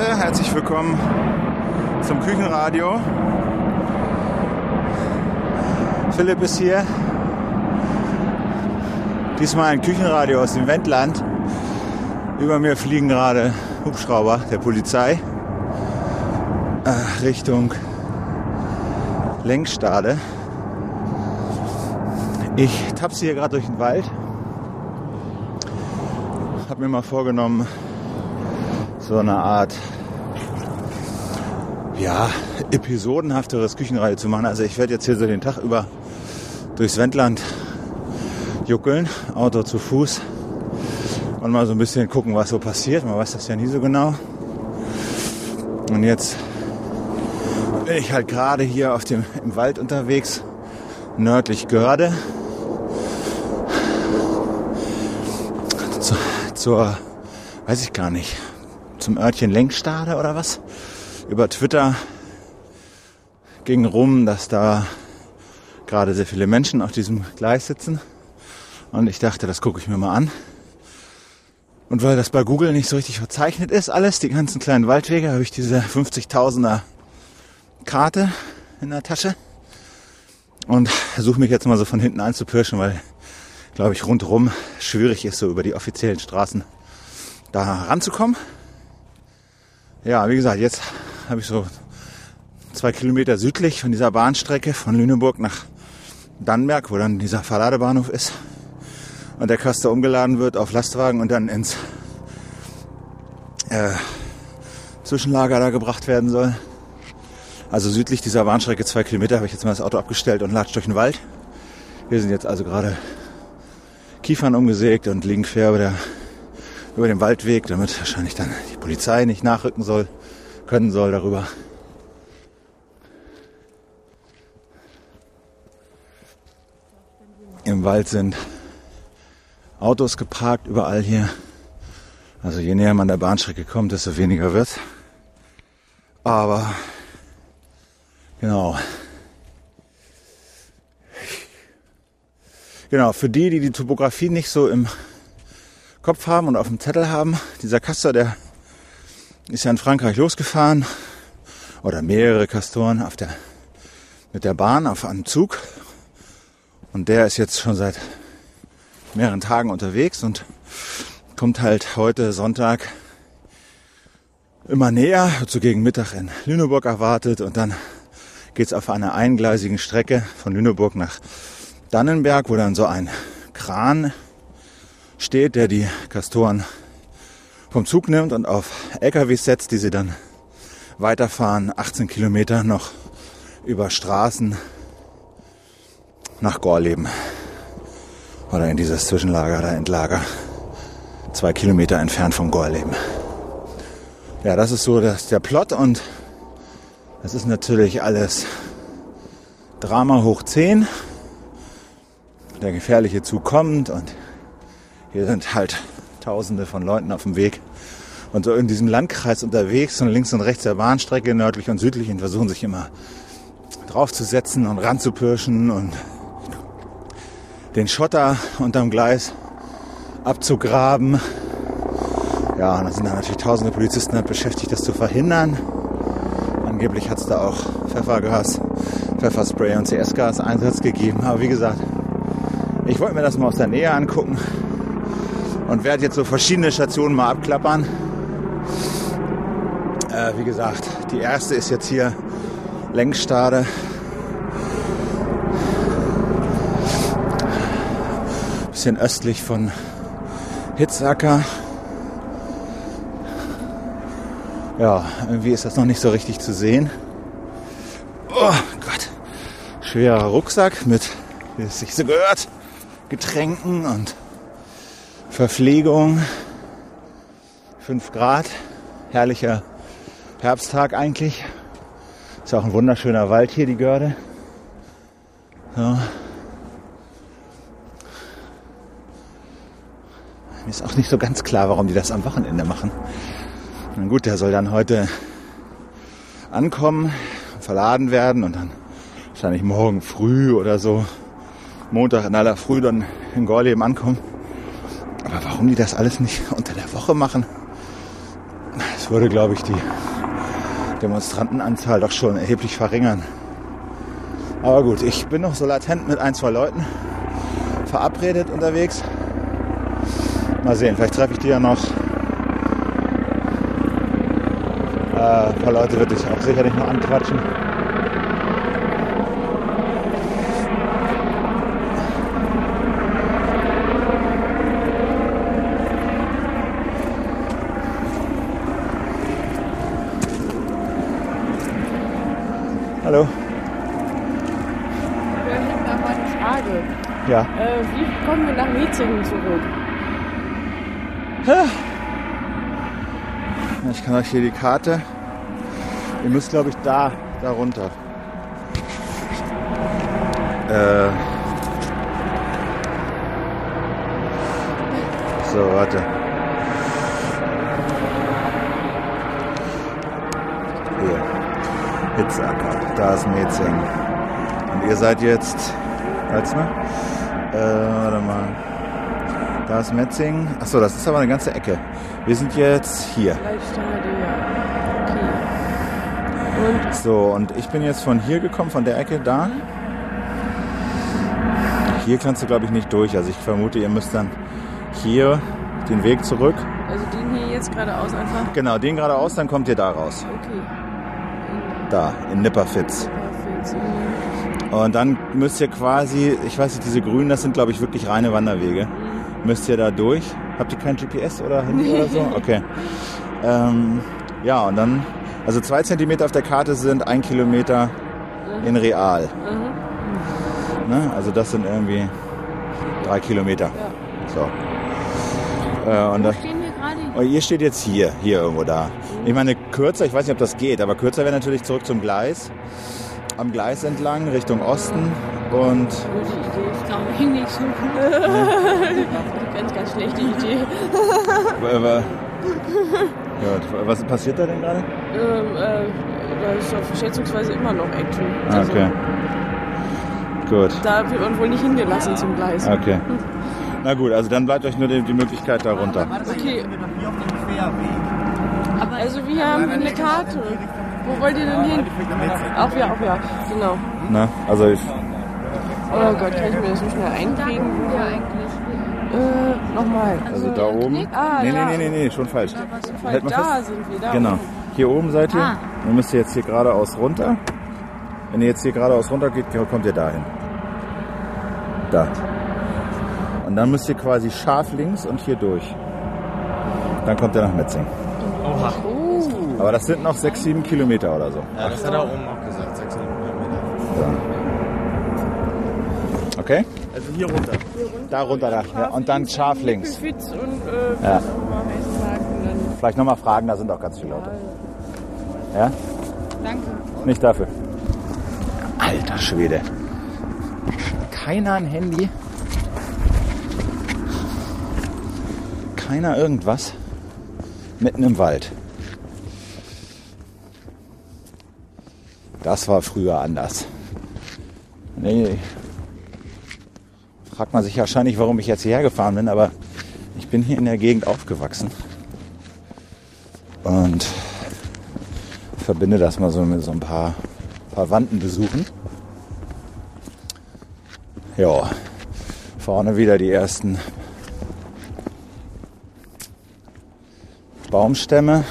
Leute, herzlich willkommen zum Küchenradio. Philipp ist hier. Diesmal ein Küchenradio aus dem Wendland. Über mir fliegen gerade Hubschrauber der Polizei äh, Richtung Lenkstade. Ich tapse hier gerade durch den Wald. Hab mir mal vorgenommen, so eine Art ja, episodenhafteres Küchenreihe zu machen. Also ich werde jetzt hier so den Tag über durchs Wendland juckeln, Auto zu Fuß und mal so ein bisschen gucken, was so passiert. Man weiß das ja nie so genau. Und jetzt bin ich halt gerade hier auf dem, im Wald unterwegs, nördlich Görde. Zu, zur, weiß ich gar nicht, zum Örtchen Lenkstade oder was. Über Twitter ging rum, dass da gerade sehr viele Menschen auf diesem Gleis sitzen. Und ich dachte, das gucke ich mir mal an. Und weil das bei Google nicht so richtig verzeichnet ist, alles, die ganzen kleinen Waldwege, habe ich diese 50.000er Karte in der Tasche und versuche mich jetzt mal so von hinten einzupirschen, weil, glaube ich, rundherum schwierig ist, so über die offiziellen Straßen da ranzukommen. Ja, wie gesagt, jetzt habe ich so zwei Kilometer südlich von dieser Bahnstrecke von Lüneburg nach Dannenberg, wo dann dieser Verladebahnhof ist und der Kaster umgeladen wird auf Lastwagen und dann ins äh, Zwischenlager da gebracht werden soll. Also südlich dieser Bahnstrecke zwei Kilometer habe ich jetzt mal das Auto abgestellt und latscht durch den Wald. Wir sind jetzt also gerade Kiefern umgesägt und liegen quer über, der, über dem Waldweg, damit wahrscheinlich dann die Polizei nicht nachrücken soll, können soll darüber. Im Wald sind Autos geparkt überall hier. Also je näher man der Bahnstrecke kommt, desto weniger wird. Aber genau. Genau, für die, die die Topografie nicht so im Kopf haben und auf dem Zettel haben, dieser Castor, der ist ja in Frankreich losgefahren. Oder mehrere Castoren auf der, mit der Bahn auf einem Zug. Und der ist jetzt schon seit mehreren Tagen unterwegs und kommt halt heute Sonntag immer näher, wird so gegen Mittag in Lüneburg erwartet und dann geht's auf einer eingleisigen Strecke von Lüneburg nach Dannenberg, wo dann so ein Kran steht, der die Kastoren vom Zug nimmt und auf LKWs setzt, die sie dann weiterfahren, 18 Kilometer noch über Straßen nach Gorleben. Oder in dieses Zwischenlager oder Endlager. Zwei Kilometer entfernt von Gorleben. Ja, das ist so das, der Plot und das ist natürlich alles Drama hoch 10. Der gefährliche Zug kommt und hier sind halt tausende von Leuten auf dem Weg und so in diesem Landkreis unterwegs und links und rechts der Bahnstrecke, nördlich und südlich und versuchen sich immer draufzusetzen und ranzupirschen und den Schotter unterm Gleis abzugraben. Ja, und da sind dann natürlich tausende Polizisten halt beschäftigt, das zu verhindern. Angeblich hat es da auch Pfeffergas, Pfefferspray und CS-Gas Einsatz gegeben. Aber wie gesagt, ich wollte mir das mal aus der Nähe angucken und werde jetzt so verschiedene Stationen mal abklappern. Äh, wie gesagt, die erste ist jetzt hier Lenkstade bisschen östlich von Hitzacker. Ja, irgendwie ist das noch nicht so richtig zu sehen. Oh Gott. Schwerer Rucksack mit, wie es sich so gehört, Getränken und Verpflegung. 5 Grad. Herrlicher Herbsttag eigentlich. Ist auch ein wunderschöner Wald hier, die Görde. So. Mir ist auch nicht so ganz klar, warum die das am Wochenende machen. Na gut, der soll dann heute ankommen, verladen werden und dann wahrscheinlich morgen früh oder so, Montag in aller Früh dann in Gorleben ankommen. Aber warum die das alles nicht unter der Woche machen, das würde, glaube ich, die Demonstrantenanzahl doch schon erheblich verringern. Aber gut, ich bin noch so latent mit ein, zwei Leuten verabredet unterwegs. Mal sehen, vielleicht treffe ich die ja noch. Äh, ein paar Leute würde ich auch sicherlich noch anquatschen. Hallo. Ich habe da mal eine Frage. Ja. Äh, wie kommen Mietzingen zurück? Ich kann euch hier die Karte. Ihr müsst, glaube ich, da, da runter. Äh. So, warte. Hier. Hitzacker. Da ist Metzing. Und ihr seid jetzt. Als mal? Äh, warte mal. Da ist Metzing. Achso, das ist aber eine ganze Ecke. Wir sind jetzt hier. Okay. Und So, und ich bin jetzt von hier gekommen, von der Ecke da. Hier kannst du, glaube ich, nicht durch. Also ich vermute, ihr müsst dann hier den Weg zurück. also den hier jetzt geradeaus einfach. Genau, den geradeaus, dann kommt ihr da raus. Okay. Da, in Nipperfitz. Perfekt. Und dann müsst ihr quasi, ich weiß nicht, diese grünen, das sind, glaube ich, wirklich reine Wanderwege. Müsst ihr da durch. Habt ihr kein GPS oder Handy oder so? Okay. Ähm, ja, und dann, also zwei Zentimeter auf der Karte sind ein Kilometer in Real. Ne? Also das sind irgendwie drei Kilometer. So. Äh, und da, Stehen wir gerade oh, ihr steht jetzt hier, hier irgendwo da. Ich meine, kürzer, ich weiß nicht, ob das geht, aber kürzer wäre natürlich zurück zum Gleis. Am Gleis entlang, Richtung Osten. Und Gute Idee. Ich glaube ich nicht so gut. ganz, ganz schlechte Idee. ja, was passiert da denn gerade? Ähm, äh, da ist doch schätzungsweise immer noch Action. Ah, Also, Okay. Gut. Da wird man wohl nicht hingelassen zum Gleis. Okay. Na gut, also dann bleibt euch nur die, die Möglichkeit da runter. Okay. Also wir haben eine Karte. Wo wollt ihr denn hin? Auf ja, auf ja. Genau. Ne? Also ich, Oh Gott, kann ich mir das so schnell einprägen? Wo wir eigentlich? Äh, nochmal. also da oben. Ah, nee, ja. nee, nee, nee, nee, schon falsch. Weil Halt mal da fest. sind wir, da. Genau. oben. Hier oben seid ihr. Ah. Dann müsst ihr jetzt hier geradeaus runter. Wenn ihr jetzt hier geradeaus runter geht, kommt ihr dahin. Da. Und dann müsst ihr quasi scharf links und hier durch. Dann kommt ihr nach Metzing. Oha. Aber das sind noch sechs, sieben Kilometer oder so. Ja, das hat er oben auch gesagt, 600 Meter. Ja. Also hier runter. Da runter, da. Ja, und dann scharf links. Und äh, Ja. Vielleicht nochmal fragen, da sind auch ganz viele Leute. Ja? Danke. Nicht dafür. Alter Schwede. Keiner ein Handy. Keiner irgendwas. Mitten im Wald. Das war früher anders. Nee. Fragt man sich wahrscheinlich, warum ich jetzt hierher gefahren bin, aber ich bin hier in der Gegend aufgewachsen. Und verbinde das mal so mit so ein paar Verwandtenbesuchen. Ja, vorne wieder die ersten Baumstämme.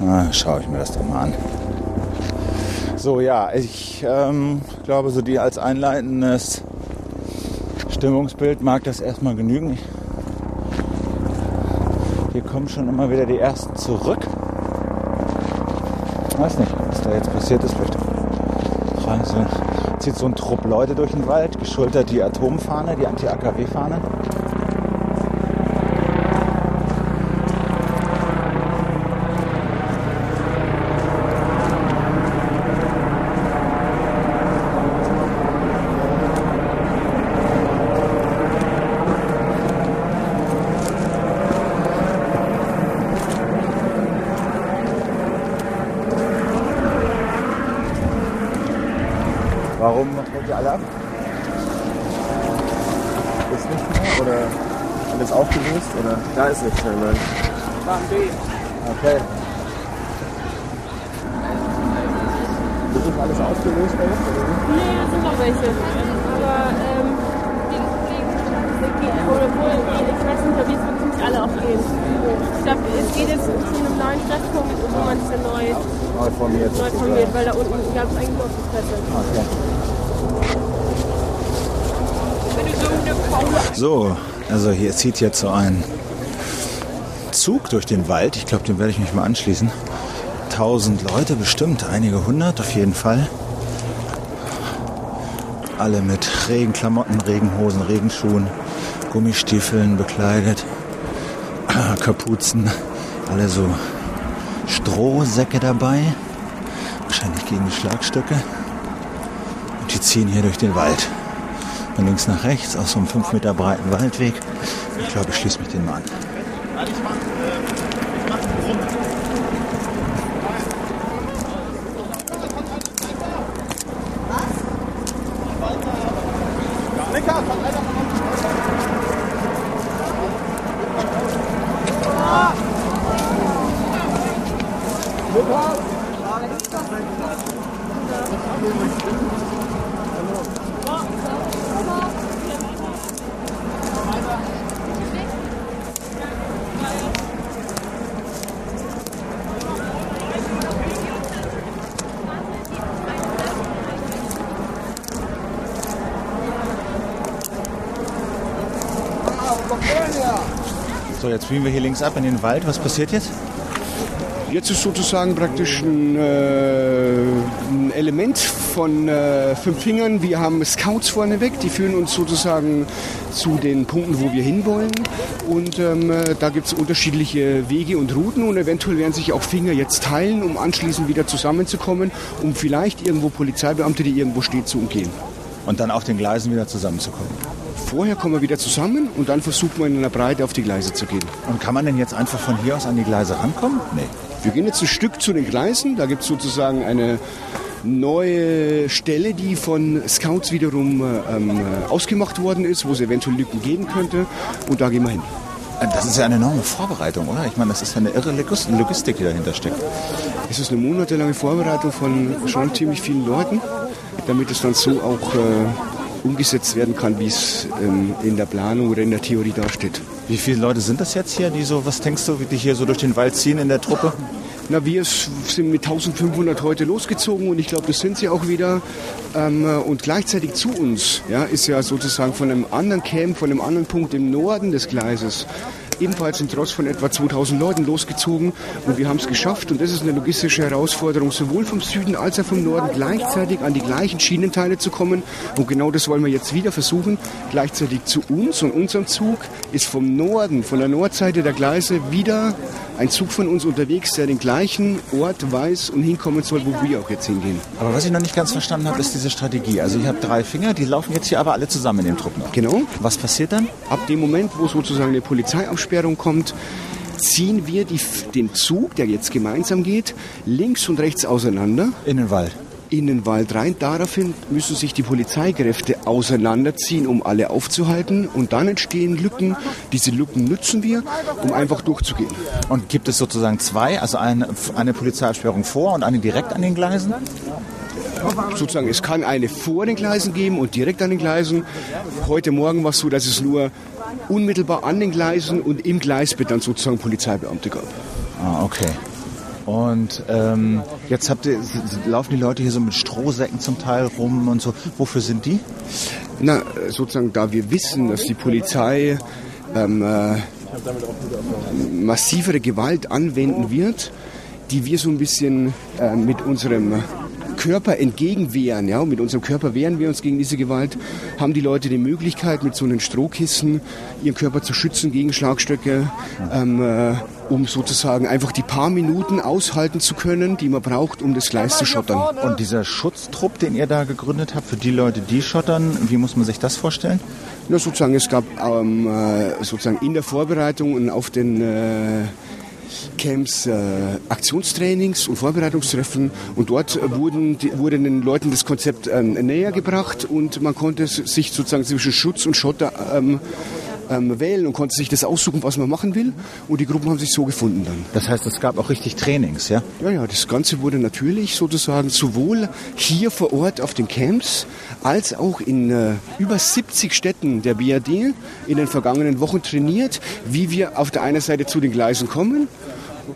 Na, schaue ich mir das doch mal an. So, ja, ich ähm, glaube, so die als einleitendes Stimmungsbild mag das erstmal genügen. Hier kommen schon immer wieder die ersten zurück. Weiß nicht, was da jetzt passiert ist. Vielleicht zieht so ein Trupp Leute durch den Wald, geschultert die Atomfahne, die Anti-AKW-Fahne. Warum holt ihr alle ab? Ist nicht mehr oder alles aufgelöst oder? Da ist nichts mehr, nein. Okay. Das ist alles ausgelöst bei uns, oder wie? Nee, das sind noch welche. Aber, ähm, die, die, die, obwohl, ich weiß nicht, ob jetzt wirklich nicht alle aufgehen. Ich glaube, es geht jetzt zu einem neuen Treffpunkt, wo man sich dann neu, Neu formiert. neu formiert, weil da unten gab es eigentlich nur auf die Presse. So, also hier zieht jetzt so ein Zug durch den Wald. Ich glaube, dem werde ich mich mal anschließen. Tausend Leute bestimmt, einige hundert auf jeden Fall. Alle mit Regenklamotten, Regenhosen, Regenschuhen, Gummistiefeln bekleidet, Kapuzen, alle so Strohsäcke dabei, wahrscheinlich gegen die Schlagstöcke. Und die ziehen hier durch den Wald. Von links nach rechts auf so einem 5 Meter breiten Waldweg. Ich glaube, ich schließe mich den mal an. Biegen wir hier links ab in den Wald. Was passiert jetzt? Jetzt ist sozusagen praktisch ein, äh, ein Element von äh, fünf Fingern. Wir haben Scouts vorneweg, die führen uns sozusagen zu den Punkten, wo wir hinwollen. Und ähm, äh, da gibt es unterschiedliche Wege und Routen und eventuell werden sich auch Finger jetzt teilen, um anschließend wieder zusammenzukommen, um vielleicht irgendwo Polizeibeamte, die irgendwo steht, zu umgehen. Und dann auf den Gleisen wieder zusammenzukommen. Vorher kommen wir wieder zusammen und dann versuchen wir in einer Breite auf die Gleise zu gehen. Und kann man denn jetzt einfach von hier aus an die Gleise rankommen? Nee. Wir gehen jetzt ein Stück zu den Gleisen. Da gibt es sozusagen eine neue Stelle, die von Scouts wiederum ähm, ausgemacht worden ist, wo es eventuell Lücken geben könnte. Und da gehen wir hin. Das ist ja eine enorme Vorbereitung, oder? Ich meine, das ist ja eine irre Logis- Logistik, die dahinter steckt. Es ist eine monatelange Vorbereitung von schon ziemlich vielen Leuten, damit es dann so auch äh, umgesetzt werden kann, wie es ähm, in der Planung oder in der Theorie dasteht. Wie viele Leute sind das jetzt hier, die so, was denkst du, die hier so durch den Wald ziehen in der Truppe? Na, wir sind mit 1500 heute losgezogen und ich glaube, das sind sie auch wieder. Ähm, äh, und gleichzeitig zu uns ja, ist ja sozusagen von einem anderen Camp, von einem anderen Punkt im Norden des Gleises ebenfalls ein Tross von etwa 2000 Leuten losgezogen und wir haben es geschafft und das ist eine logistische Herausforderung, sowohl vom Süden als auch vom Norden gleichzeitig an die gleichen Schienenteile zu kommen und genau das wollen wir jetzt wieder versuchen. Gleichzeitig zu uns und unserem Zug ist vom Norden, von der Nordseite der Gleise wieder ein Zug von uns unterwegs, der den gleichen Ort weiß und hinkommen soll, wo wir auch jetzt hingehen. Aber was ich noch nicht ganz verstanden habe, ist diese Strategie. Also ich habe drei Finger, die laufen jetzt hier aber alle zusammen in dem Trupp noch. Genau. Was passiert dann? Ab dem Moment, wo sozusagen eine Polizeiabsperrung kommt, ziehen wir die, den Zug, der jetzt gemeinsam geht, links und rechts auseinander In den Wald. in den Wald rein. Daraufhin müssen sich die Polizeikräfte auseinanderziehen, um alle aufzuhalten. Und dann entstehen Lücken. Diese Lücken nutzen wir, um einfach durchzugehen. Und gibt es sozusagen zwei, also eine, eine Polizeiabsperrung vor und eine direkt an den Gleisen? Sozusagen, es kann eine vor den Gleisen geben und direkt an den Gleisen. Heute Morgen war es so, dass es nur unmittelbar an den Gleisen und im Gleisbett dann sozusagen Polizeibeamte gab. Ah, okay. Und ähm, jetzt ihr, laufen die Leute hier so mit Strohsäcken zum Teil rum und so. Wofür sind die? Na, sozusagen, da wir wissen, dass die Polizei ähm, äh, massivere Gewalt anwenden wird, die wir so ein bisschen äh, mit unserem Körper entgegenwehren, ja, und mit unserem Körper wehren wir uns gegen diese Gewalt, haben die Leute die Möglichkeit, mit so einem Strohkissen ihren Körper zu schützen gegen Schlagstöcke, ähm, äh, um sozusagen einfach die paar Minuten aushalten zu können, die man braucht, um das Gleis zu schottern. Und dieser Schutztrupp, den ihr da gegründet habt, für die Leute, die schottern, wie muss man sich das vorstellen? Na, sozusagen, es gab ähm, äh, sozusagen in der Vorbereitung und auf den äh, Camps äh, Aktionstrainings und Vorbereitungstreffen. Und dort wurden, die, wurde den Leuten das Konzept ähm, näher gebracht. Und man konnte sich sozusagen zwischen Schutz und Schotter ähm, ähm, wählen und konnte sich das aussuchen, was man machen will. Und die Gruppen haben sich so gefunden dann. Das heißt, es gab auch richtig Trainings, ja? Ja, ja, das Ganze wurde natürlich sozusagen sowohl hier vor Ort auf den Camps als auch in äh, über 70 Städten der BRD in den vergangenen Wochen trainiert, wie wir auf der einen Seite zu den Gleisen kommen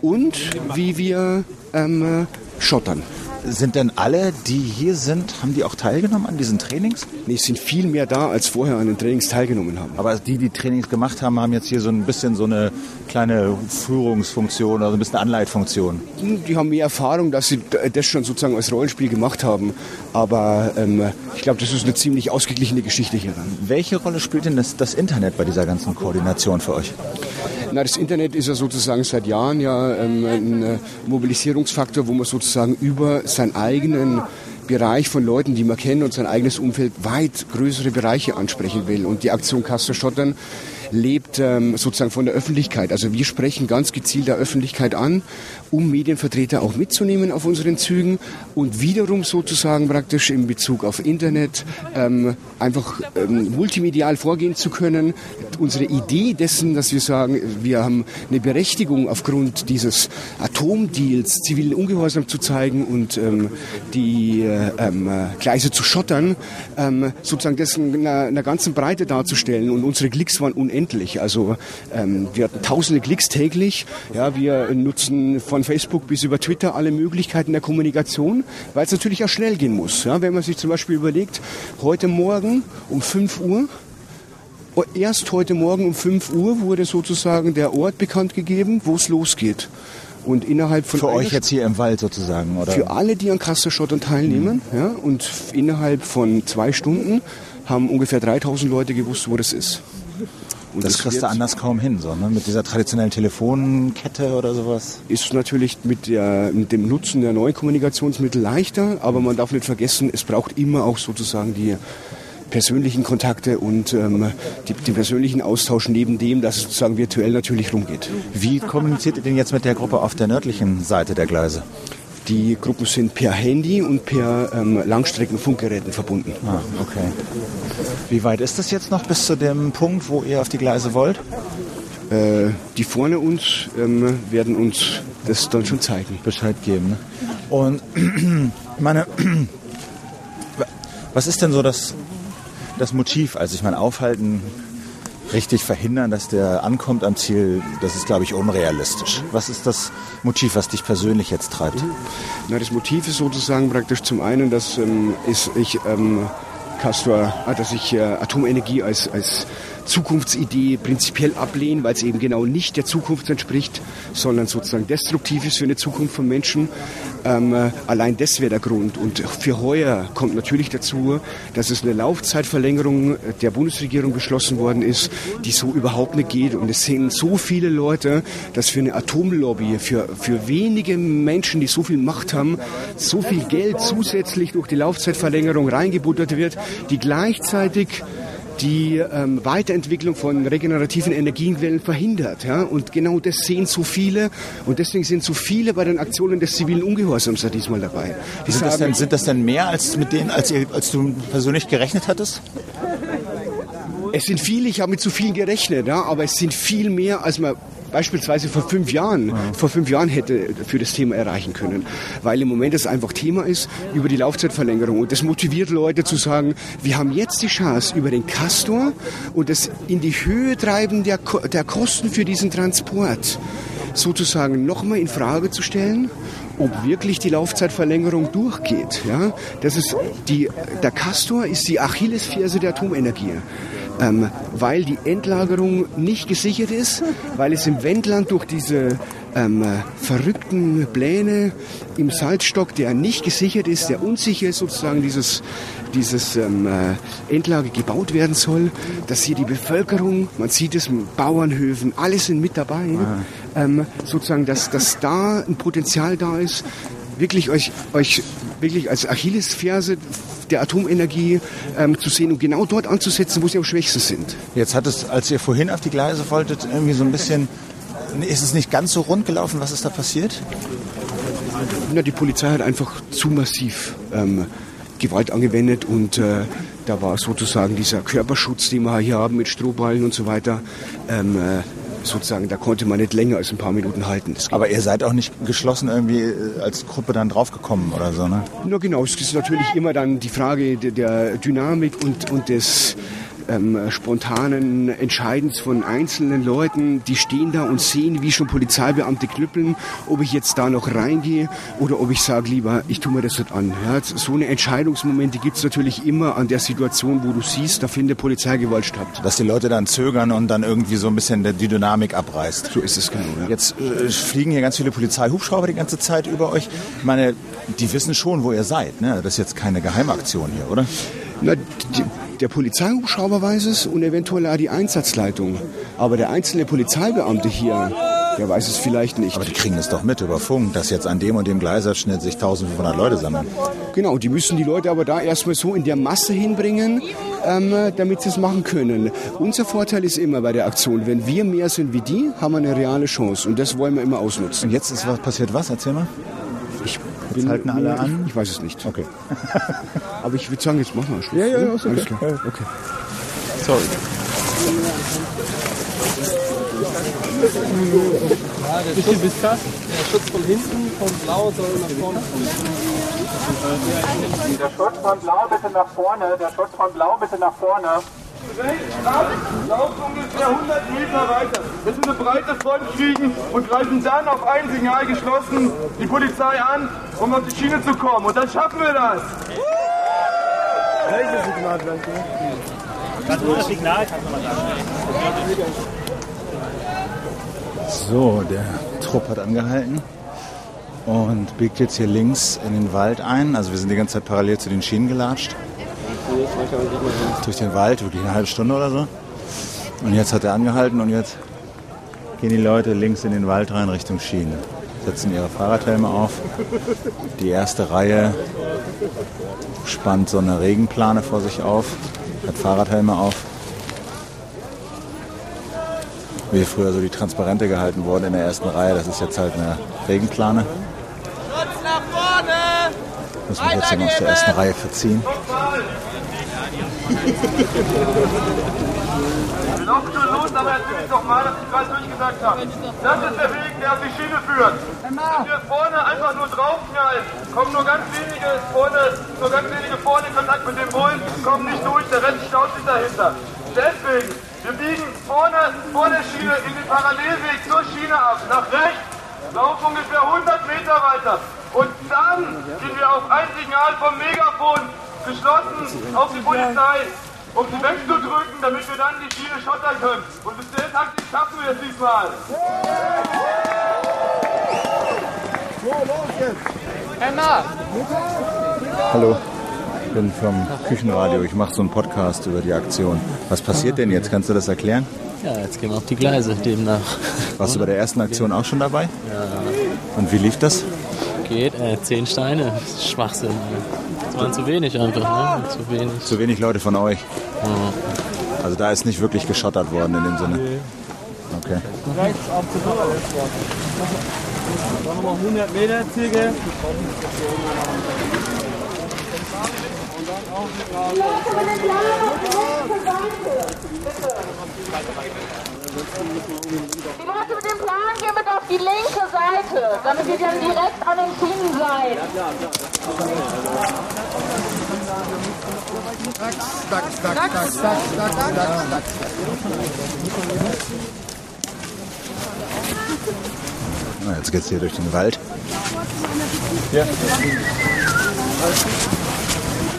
und wie wir ähm, äh, schottern. Sind denn alle, die hier sind, haben die auch teilgenommen an diesen Trainings? Nee, es sind viel mehr da, als vorher an den Trainings teilgenommen haben. Aber die, die Trainings gemacht haben, haben jetzt hier so ein bisschen so eine kleine Führungsfunktion oder so ein bisschen Anleitfunktion. Die haben mehr Erfahrung, dass sie das schon sozusagen als Rollenspiel gemacht haben. Aber ähm, ich glaube, das ist eine ziemlich ausgeglichene Geschichte hier. Welche Rolle spielt denn das, das Internet bei dieser ganzen Koordination für euch? Na, das Internet ist ja sozusagen seit Jahren ja ähm, ein äh, Mobilisierungsfaktor, wo man sozusagen über seinen eigenen Bereich von Leuten, die man kennt und sein eigenes Umfeld weit größere Bereiche ansprechen will. Und die Aktion Castor Schottern lebt ähm, sozusagen von der Öffentlichkeit. Also wir sprechen ganz gezielt der Öffentlichkeit an, um Medienvertreter auch mitzunehmen auf unseren Zügen und wiederum sozusagen praktisch in Bezug auf Internet ähm, einfach ähm, multimedial vorgehen zu können. Unsere Idee dessen, dass wir sagen, wir haben eine Berechtigung aufgrund dieses Atomdeals zivilen Ungehorsam zu zeigen und ähm, die äh, ähm, Gleise zu schottern, ähm, sozusagen das in einer, einer ganzen Breite darzustellen und unsere Klicks waren unendlich. Also ähm, wir hatten tausende Klicks täglich. Ja, wir nutzen von Facebook bis über Twitter alle Möglichkeiten der Kommunikation, weil es natürlich auch schnell gehen muss. Ja, wenn man sich zum Beispiel überlegt, heute Morgen um 5 Uhr Erst heute Morgen um 5 Uhr wurde sozusagen der Ort bekannt gegeben, wo es losgeht. Und innerhalb von Für euch jetzt hier im Wald sozusagen, oder? für alle, die an Kasterschottern teilnehmen. Ja, und innerhalb von zwei Stunden haben ungefähr 3000 Leute gewusst, wo das ist. Und das kriegst du anders kaum hin, so, ne? Mit dieser traditionellen Telefonkette oder sowas. ist natürlich mit, der, mit dem Nutzen der neuen Kommunikationsmittel leichter, aber man darf nicht vergessen, es braucht immer auch sozusagen die persönlichen Kontakte und ähm, die, den persönlichen Austausch neben dem, dass es sozusagen virtuell natürlich rumgeht. Wie kommuniziert ihr denn jetzt mit der Gruppe auf der nördlichen Seite der Gleise? Die Gruppen sind per Handy und per ähm, Langstreckenfunkgeräten verbunden. Ah, okay. Wie weit ist das jetzt noch bis zu dem Punkt, wo ihr auf die Gleise wollt? Äh, die vorne uns ähm, werden uns das dann schon zeigen. Bescheid geben. Ne? Und meine, was ist denn so das, das Motiv? Also ich meine, aufhalten, richtig verhindern, dass der ankommt am Ziel, das ist, glaube ich, unrealistisch. Was ist das Motiv, was dich persönlich jetzt treibt? Na, das Motiv ist sozusagen praktisch zum einen, dass ähm, ist, ich ähm, Castor, ah, dass ich äh, Atomenergie als, als Zukunftsidee prinzipiell ablehne, weil es eben genau nicht der Zukunft entspricht, sondern sozusagen destruktiv ist für eine Zukunft von Menschen. Ähm, äh, allein das wäre der Grund. Und für heuer kommt natürlich dazu, dass es eine Laufzeitverlängerung der Bundesregierung beschlossen worden ist, die so überhaupt nicht geht. Und es sehen so viele Leute, dass für eine Atomlobby, für, für wenige Menschen, die so viel Macht haben, so viel Geld zusätzlich durch die Laufzeitverlängerung reingebuttert wird, die gleichzeitig die ähm, Weiterentwicklung von regenerativen Energienquellen verhindert. Ja? Und genau das sehen so viele und deswegen sind so viele bei den Aktionen des zivilen Ungehorsams da diesmal dabei. Die Sind das, denn, sind das denn mehr als mit denen, als, ihr, als du persönlich gerechnet hattest? Es sind viele, ich habe mit zu vielen gerechnet, ja, aber es sind viel mehr, als man beispielsweise vor fünf Jahren, vor fünf Jahren hätte für das Thema erreichen können. Weil im Moment es einfach Thema ist über die Laufzeitverlängerung. Und das motiviert Leute zu sagen, wir haben jetzt die Chance über den Castor und das in die Höhe treiben der, der Kosten für diesen Transport sozusagen nochmal in Frage zu stellen, ob wirklich die Laufzeitverlängerung durchgeht. Ja? Das ist die, der Castor ist die Achillesferse der Atomenergie. Ähm, weil die Endlagerung nicht gesichert ist, weil es im Wendland durch diese ähm, äh, verrückten Pläne im Salzstock, der nicht gesichert ist, der unsicher ist, sozusagen dieses, dieses ähm, äh, Endlager gebaut werden soll, dass hier die Bevölkerung, man sieht es Bauernhöfen, alle sind mit dabei, ähm, sozusagen, dass, dass da ein Potenzial da ist, wirklich euch, euch wirklich als Achillesferse der Atomenergie ähm, zu sehen und genau dort anzusetzen, wo sie am schwächsten sind. Jetzt hat es, als ihr vorhin auf die Gleise wolltet, irgendwie so ein bisschen, ist es nicht ganz so rund gelaufen? Was ist da passiert? Na, die Polizei hat einfach zu massiv ähm, Gewalt angewendet und äh, da war sozusagen dieser Körperschutz, den wir hier haben mit Strohballen und so weiter, ähm, äh, sozusagen, da konnte man nicht länger als ein paar Minuten halten. Aber ihr seid auch nicht geschlossen irgendwie äh, als Gruppe dann draufgekommen oder so, ne? Na genau, es ist natürlich immer dann die Frage der, der Dynamik und, und des ähm, spontanen Entscheidens von einzelnen Leuten, die stehen da und sehen, wie schon Polizeibeamte knüppeln, ob ich jetzt da noch reingehe oder ob ich sage lieber, ich tue mir das nicht an. Ja, so eine Entscheidungsmomente gibt es natürlich immer an der Situation, wo du siehst, da findet Polizeigewalt statt. Dass die Leute dann zögern und dann irgendwie so ein bisschen die Dynamik abreißt. So ist es genau. Ja. Jetzt äh, fliegen hier ganz viele Polizeihubschrauber die ganze Zeit über euch. Ich meine, die wissen schon, wo ihr seid. Ne? Das ist jetzt keine Geheimaktion hier, oder? Na, die, der Polizeihubschrauber weiß es und eventuell auch die Einsatzleitung. Aber der einzelne Polizeibeamte hier, der weiß es vielleicht nicht. Aber die kriegen es doch mit über Funk, dass jetzt an dem und dem Gleisabschnitt sich 1500 Leute sammeln. Genau, die müssen die Leute aber da erstmal so in der Masse hinbringen, ähm, damit sie es machen können. Unser Vorteil ist immer bei der Aktion, wenn wir mehr sind wie die, haben wir eine reale Chance und das wollen wir immer ausnutzen. Und jetzt ist was passiert was? Erzähl mal. Ich Jetzt halten alle an? Ich weiß es nicht. Okay. Aber ich würde sagen, jetzt machen wir Schluss. Ja, ja, ja, okay. Alles klar. Okay. Sorry. Bisschen bis das. Der Schutz von hinten, vom Blau soll nach vorne kommen. Der Schutz von Blau bitte nach vorne. Der Schutz von Blau bitte nach vorne. Laufen ungefähr 100 Meter weiter, wir eine breite Front kriegen und greifen dann auf ein Signal geschlossen die Polizei an, um auf die Schiene zu kommen. Und dann schaffen wir das. Welches Signal vielleicht? Kannst du das Signal? Kannst du mal sagen. So, der Trupp hat angehalten und biegt jetzt hier links in den Wald ein. Also wir sind die ganze Zeit parallel zu den Schienen gelatscht. Durch den Wald, wirklich eine halbe Stunde oder so. Und jetzt hat er angehalten und jetzt gehen die Leute links in den Wald rein Richtung Schienen. Setzen ihre Fahrradhelme auf. Die erste Reihe spannt so eine Regenplane vor sich auf, hat Fahrradhelme auf. Wie früher so die Transparente gehalten wurden in der ersten Reihe, das ist jetzt halt eine Regenplane. Muss mich jetzt hier aus der ersten Reihe verziehen. Wir laufen schon los, aber erzähl ich doch mal, dass ich gerade durchgesagt habe. Das ist der Weg, der auf die Schiene führt. Wenn wir vorne einfach nur draufknallen, kommen nur ganz wenige vorne, nur ganz wenige vorne in Kontakt mit dem Bullen, kommen nicht durch, der Rest staut sich dahinter. Deswegen, wir biegen vorne vor der Schiene in den Parallelweg zur Schiene ab, nach rechts, laufen ungefähr 100 Meter weiter. Und dann gehen wir auf ein Signal vom Megafon geschlossen auf die Polizei, um sie wegzudrücken, damit wir dann die Schiene schottern können. Und bis der Taktik schaffen wir es diesmal. Hallo, ich bin vom Küchenradio. Ich mache so einen Podcast über die Aktion. Was passiert denn jetzt? Kannst du das erklären? Ja, jetzt gehen wir auf die Gleise demnach. Warst du bei der ersten Aktion auch schon dabei? Ja. Und wie lief das? Geht, äh, zehn Steine. Das ist Schwachsinn. Das waren zu wenig einfach, ne? Zu wenig. Zu wenig Leute von euch. Also da ist nicht wirklich geschottert worden in dem Sinne. Okay. Dann nochmal 100 Meter Züge. Die Leute mit dem Plan gehen mit auf die linke Seite, damit ihr dann direkt an den Schienen seid. Na, jetzt geht's hier durch den Wald.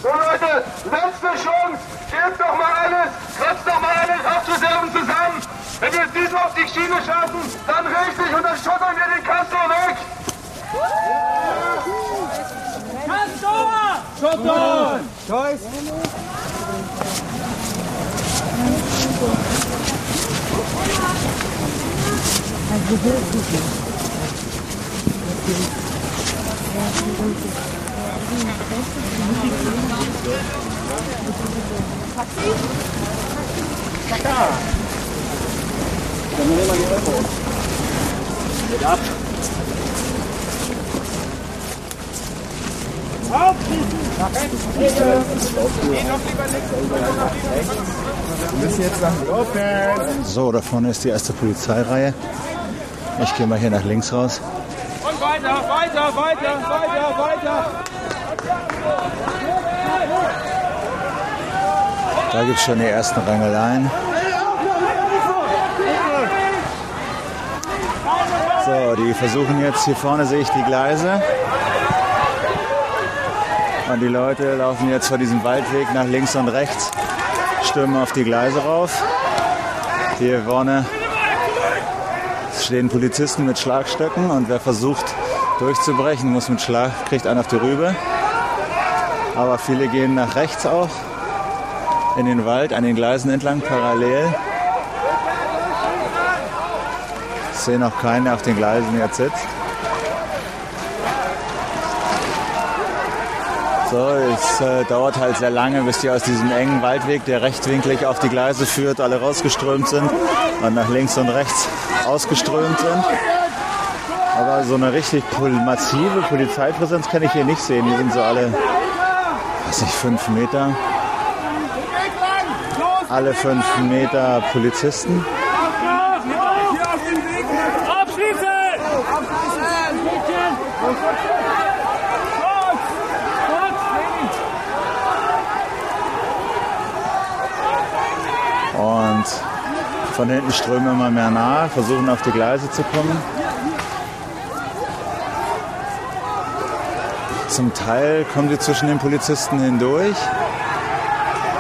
So Leute, letzte Chance. Gebt doch mal alles, kratzt doch mal alle Kraftreserven zusammen. Wenn wir es diesmal auf die Schiene schaffen, dann richtig und dann schottern wir den Kastor weg. Kastor! Schottern! Scheiße! Also dann nehmen wir die Euro. Geht ab. So, da vorne ist die erste Polizeireihe. Ich gehe mal hier nach links raus. Und weiter, weiter, weiter, weiter, weiter. Da gibt es schon die ersten Rangeleien. So, die versuchen jetzt, hier vorne sehe ich die Gleise. Und die Leute laufen jetzt vor diesem Waldweg nach links und rechts, stürmen auf die Gleise rauf. Hier vorne stehen Polizisten mit Schlagstöcken und wer versucht durchzubrechen, muss mit Schlag, kriegt einen auf die Rübe. Aber viele gehen nach rechts auch in den Wald, an den Gleisen entlang, parallel. Ich sehe noch keinen, der auf den Gleisen jetzt sitzt. So, es äh, dauert halt sehr lange, bis die aus diesem engen Waldweg, der rechtwinklig auf die Gleise führt, alle rausgeströmt sind und nach links und rechts ausgeströmt sind. Aber so eine richtig massive Polizeipräsenz kann ich hier nicht sehen. Die sind so alle, weiß nicht, fünf Meter. Alle fünf Meter Polizisten. Und von hinten strömen immer mehr nach, versuchen auf die Gleise zu kommen. Zum Teil kommen sie zwischen den Polizisten hindurch.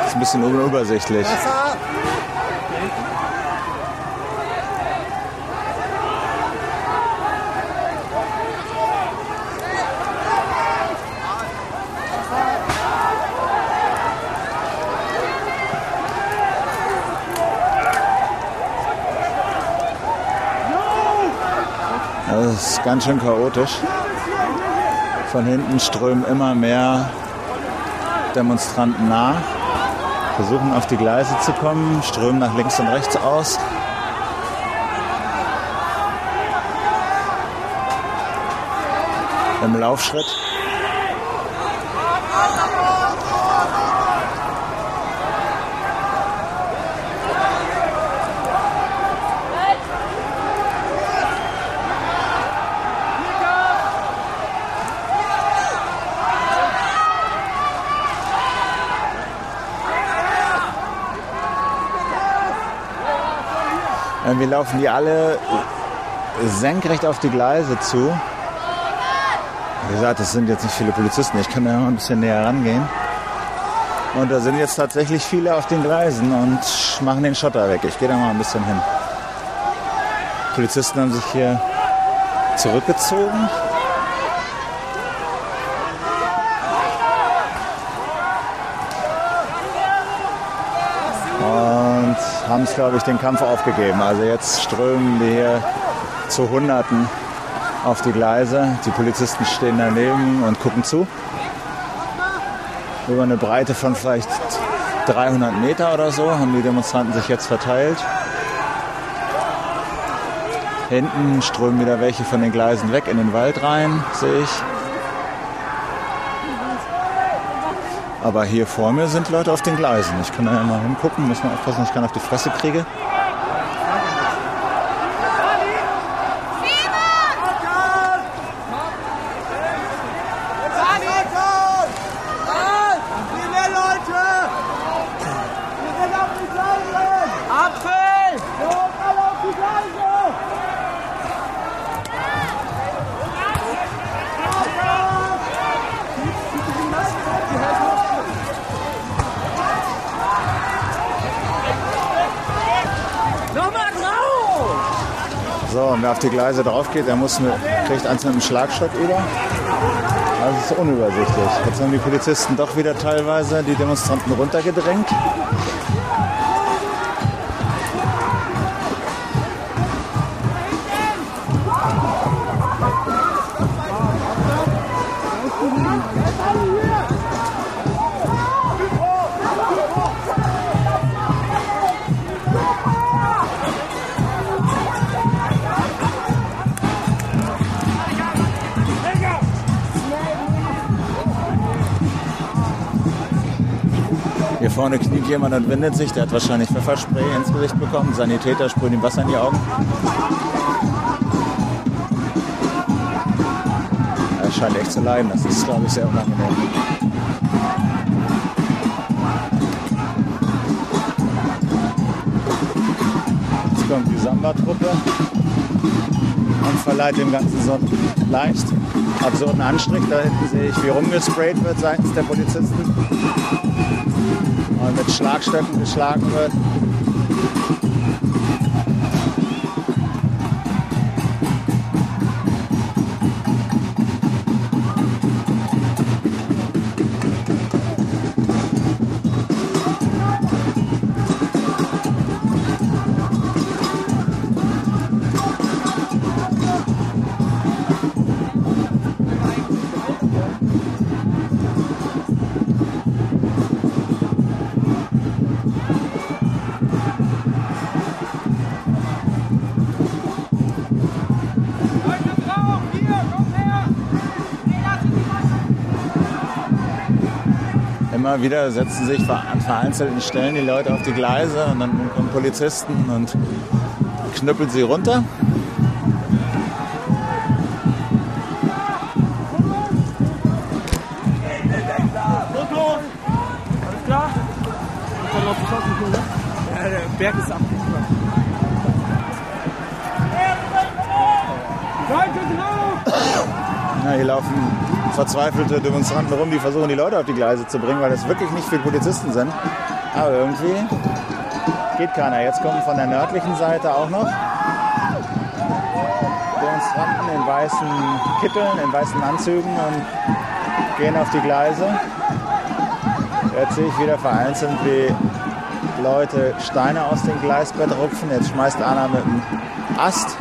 Ist ein bisschen unübersichtlich. Das ist ganz schön chaotisch. Von hinten strömen immer mehr Demonstranten nach, versuchen auf die Gleise zu kommen, strömen nach links und rechts aus. Im Laufschritt. Irgendwie laufen die alle senkrecht auf die Gleise zu. Wie gesagt, es sind jetzt nicht viele Polizisten. Ich kann da mal ein bisschen näher rangehen. Und da sind jetzt tatsächlich viele auf den Gleisen und machen den Schotter weg. Ich gehe da mal ein bisschen hin. Polizisten haben sich hier zurückgezogen. Und haben es, glaube ich, den Kampf aufgegeben. Also jetzt strömen die hier zu Hunderten auf die Gleise. Die Polizisten stehen daneben und gucken zu. Über eine Breite von vielleicht 300 Meter oder so haben die Demonstranten sich jetzt verteilt. Hinten strömen wieder welche von den Gleisen weg in den Wald rein, sehe ich. Aber hier vor mir sind Leute auf den Gleisen. Ich kann da ja mal hingucken, muss mal aufpassen, dass ich keinen auf die Fresse kriege. So, und wer auf die Gleise drauf geht, der muss mit, kriegt eins mit einem Schlagstock über. Das ist unübersichtlich. Jetzt haben die Polizisten doch wieder teilweise die Demonstranten runtergedrängt. Vorne kniet jemand und windet sich. Der hat wahrscheinlich Pfefferspray ins Gesicht bekommen. Sanitäter sprühen ihm Wasser in die Augen. Er scheint echt zu leiden. Das ist, glaube ich, sehr unangenehm. Jetzt kommt die Samba-Truppe und verleiht dem Ganzen so einen leicht absurden Anstrich. Da hinten sehe ich, wie rumgesprayt wird seitens der Polizisten und mit Schlagstöcken geschlagen Immer wieder setzen sich an vereinzelten Stellen die Leute auf die Gleise und dann kommen Polizisten und knüppeln sie runter. Verzweifelte Demonstranten rum, die versuchen, die Leute auf die Gleise zu bringen, weil es wirklich nicht viele Polizisten sind. Aber irgendwie geht keiner. Jetzt kommen von der nördlichen Seite auch noch Demonstranten in weißen Kitteln, in weißen Anzügen und gehen auf die Gleise. Jetzt sehe ich wieder vereinzelt, wie Leute Steine aus dem Gleisbett rupfen. Jetzt schmeißt einer mit einem Ast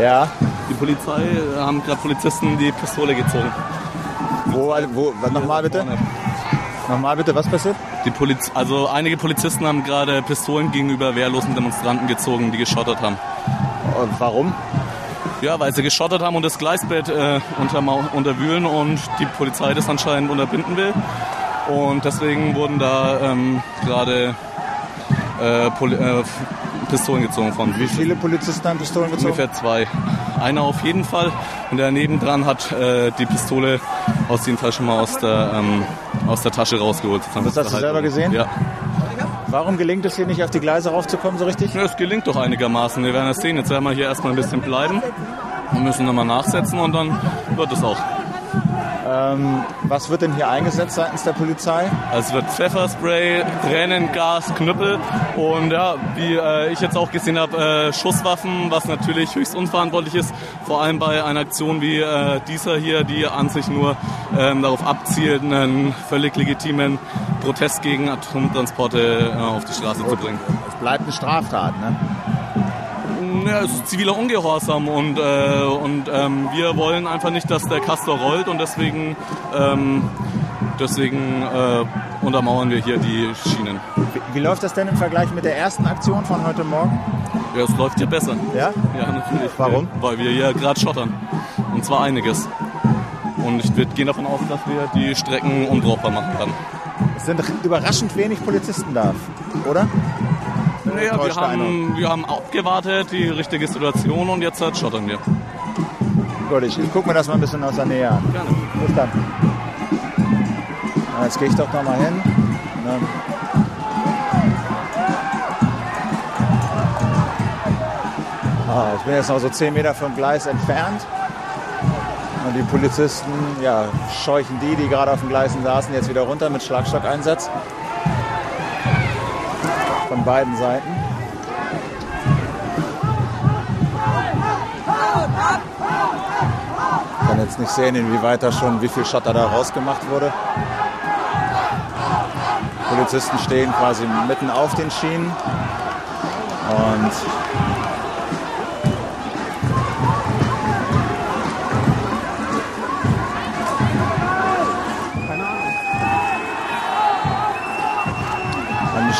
Ja. Die Polizei äh, haben gerade Polizisten die Pistole gezogen. Wo, wo nochmal bitte? Nochmal bitte, was passiert? Die Poliz also einige Polizisten haben gerade Pistolen gegenüber wehrlosen Demonstranten gezogen, die geschottert haben. Und warum? Ja, weil sie geschottert haben und das Gleisbett äh, unterwühlen und die Polizei das anscheinend unterbinden will. Und deswegen wurden da ähm, gerade äh, äh, Pistolen gezogen von. Wie viele Polizisten haben Pistolen gezogen? Ungefähr zwei. Einer auf jeden Fall. Und der nebendran hat äh, die Pistole aus jeden Fall schon mal aus der, ähm, aus der Tasche rausgeholt. Das hast du selber gesehen? Ja. Warum gelingt es hier nicht auf die Gleise raufzukommen so richtig? Ja, es gelingt doch einigermaßen. Wir werden es sehen. Jetzt werden wir hier erstmal ein bisschen bleiben und müssen nochmal nachsetzen und dann wird es auch. Ähm, was wird denn hier eingesetzt seitens der Polizei? Also es wird Pfefferspray, Tränengas, Knüppel und ja, wie äh, ich jetzt auch gesehen habe, äh, Schusswaffen, was natürlich höchst unverantwortlich ist, vor allem bei einer Aktion wie äh, dieser hier, die an sich nur ähm, darauf abzielt, einen völlig legitimen Protest gegen Atomtransporte äh, auf die Straße zu bringen. Es bleibt eine Straftat, ne? Ja, es ist ziviler Ungehorsam und, äh, und ähm, wir wollen einfach nicht, dass der Castor rollt und deswegen, ähm, deswegen äh, untermauern wir hier die Schienen. Wie, wie, läuft das denn im Vergleich mit der ersten Aktion von heute Morgen? Ja, es läuft hier besser. Ja? Ja, natürlich. Warum? Weil wir hier gerade schottern. Und zwar einiges. Und ich gehen davon aus, dass wir die Strecken unbrauchbar machen können. Es sind überraschend wenig Polizisten da, oder? Naja, wir haben, wir haben abgewartet, die richtige Situation und jetzt halt schottern wir. Gut, ich, ich gucke mir das mal ein bisschen aus der Nähe an. Gerne. Bis dann. Ja, jetzt gehe ich doch noch mal hin. Ne? Ah, ich bin jetzt noch so 10 Meter vom Gleis entfernt. Und die Polizisten ja, scheuchen die, die gerade auf den Gleisen saßen, jetzt wieder runter mit Schlagstockeinsatz von beiden Seiten. Ich kann jetzt nicht sehen, inwieweit da schon, wie viel Schotter da rausgemacht wurde. Polizisten stehen quasi mitten auf den Schienen und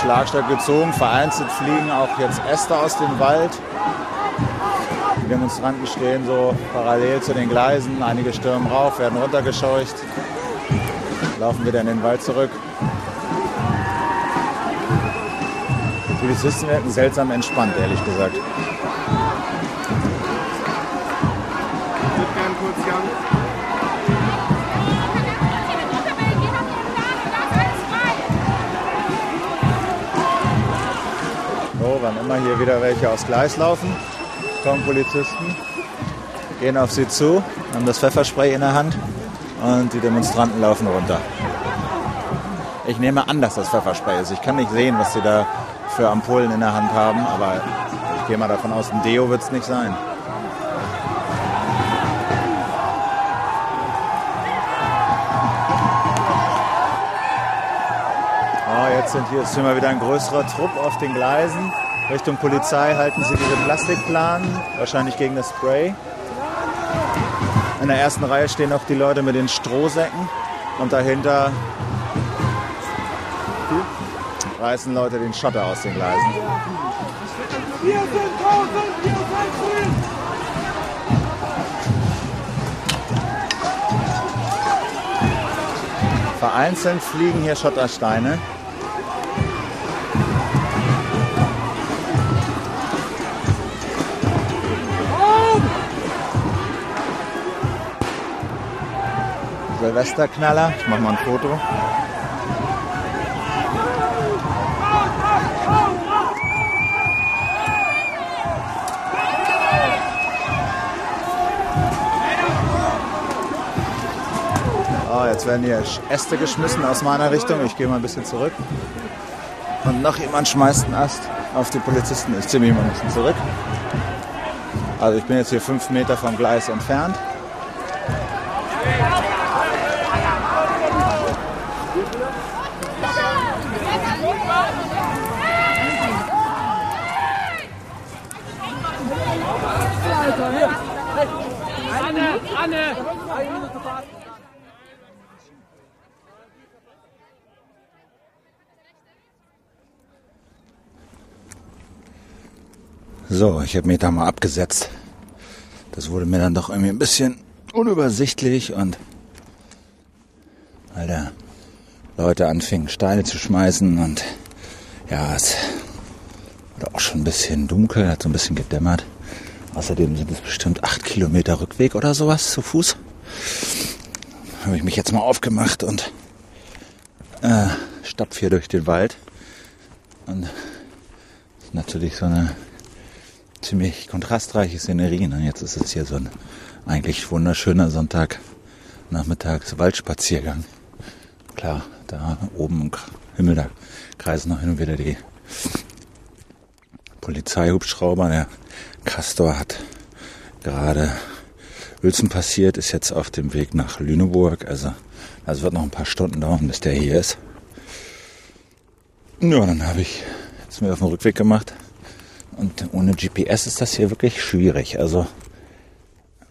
Schlagstock gezogen. Vereinzelt fliegen auch jetzt Äste aus dem Wald. Die Demonstranten stehen so parallel zu den Gleisen. Einige stürmen rauf, werden runtergescheucht, laufen wieder in den Wald zurück. Die Polizisten wirken seltsam entspannt, ehrlich gesagt. Immer hier wieder welche aufs Gleis laufen, kommen Polizisten, gehen auf sie zu, haben das Pfefferspray in der Hand und die Demonstranten laufen runter. Ich nehme an, dass das Pfefferspray ist. Ich kann nicht sehen, was sie da für Ampullen in der Hand haben, aber ich gehe mal davon aus, ein Deo wird es nicht sein. Ah, jetzt sind hier ist immer wieder ein größerer Trupp auf den Gleisen. Richtung Polizei halten sie diese Plastikplanen, wahrscheinlich gegen das Spray. In der ersten Reihe stehen auch die Leute mit den Strohsäcken und dahinter reißen Leute den Schotter aus den Gleisen. Wir sind grün! Vereinzelt fliegen hier Schottersteine. Silvesterknaller. Ich mach mal ein Foto. Oh, jetzt werden hier Äste geschmissen aus meiner Richtung. Ich gehe mal ein bisschen zurück. Und noch jemand schmeißt einen Ast auf die Polizisten. Ich ziehe mich mal ein bisschen zurück. Also ich bin jetzt hier fünf Meter vom Gleis entfernt. Anne! So, ich habe mich da mal abgesetzt. Das wurde mir dann doch irgendwie ein bisschen unübersichtlich und weil da Leute anfingen Steine zu schmeißen und ja, es wurde auch schon ein bisschen dunkel, hat so ein bisschen gedämmert. Außerdem sind es bestimmt acht Kilometer Rückweg oder sowas zu Fuß. Habe ich mich jetzt mal aufgemacht und äh, stapf hier durch den Wald. Und ist natürlich so eine ziemlich kontrastreiche Szenerie. Und jetzt ist es hier so ein eigentlich wunderschöner Sonntagnachmittags Waldspaziergang. Klar, da oben im Himmel, da kreisen noch hin und wieder die Polizeihubschrauber. Der Castor hat gerade Uelzen passiert, ist jetzt auf dem Weg nach Lüneburg. Also, das wird noch ein paar Stunden dauern, bis der hier ist. Ja, dann habe ich jetzt mir auf den Rückweg gemacht. Und ohne GPS ist das hier wirklich schwierig. Also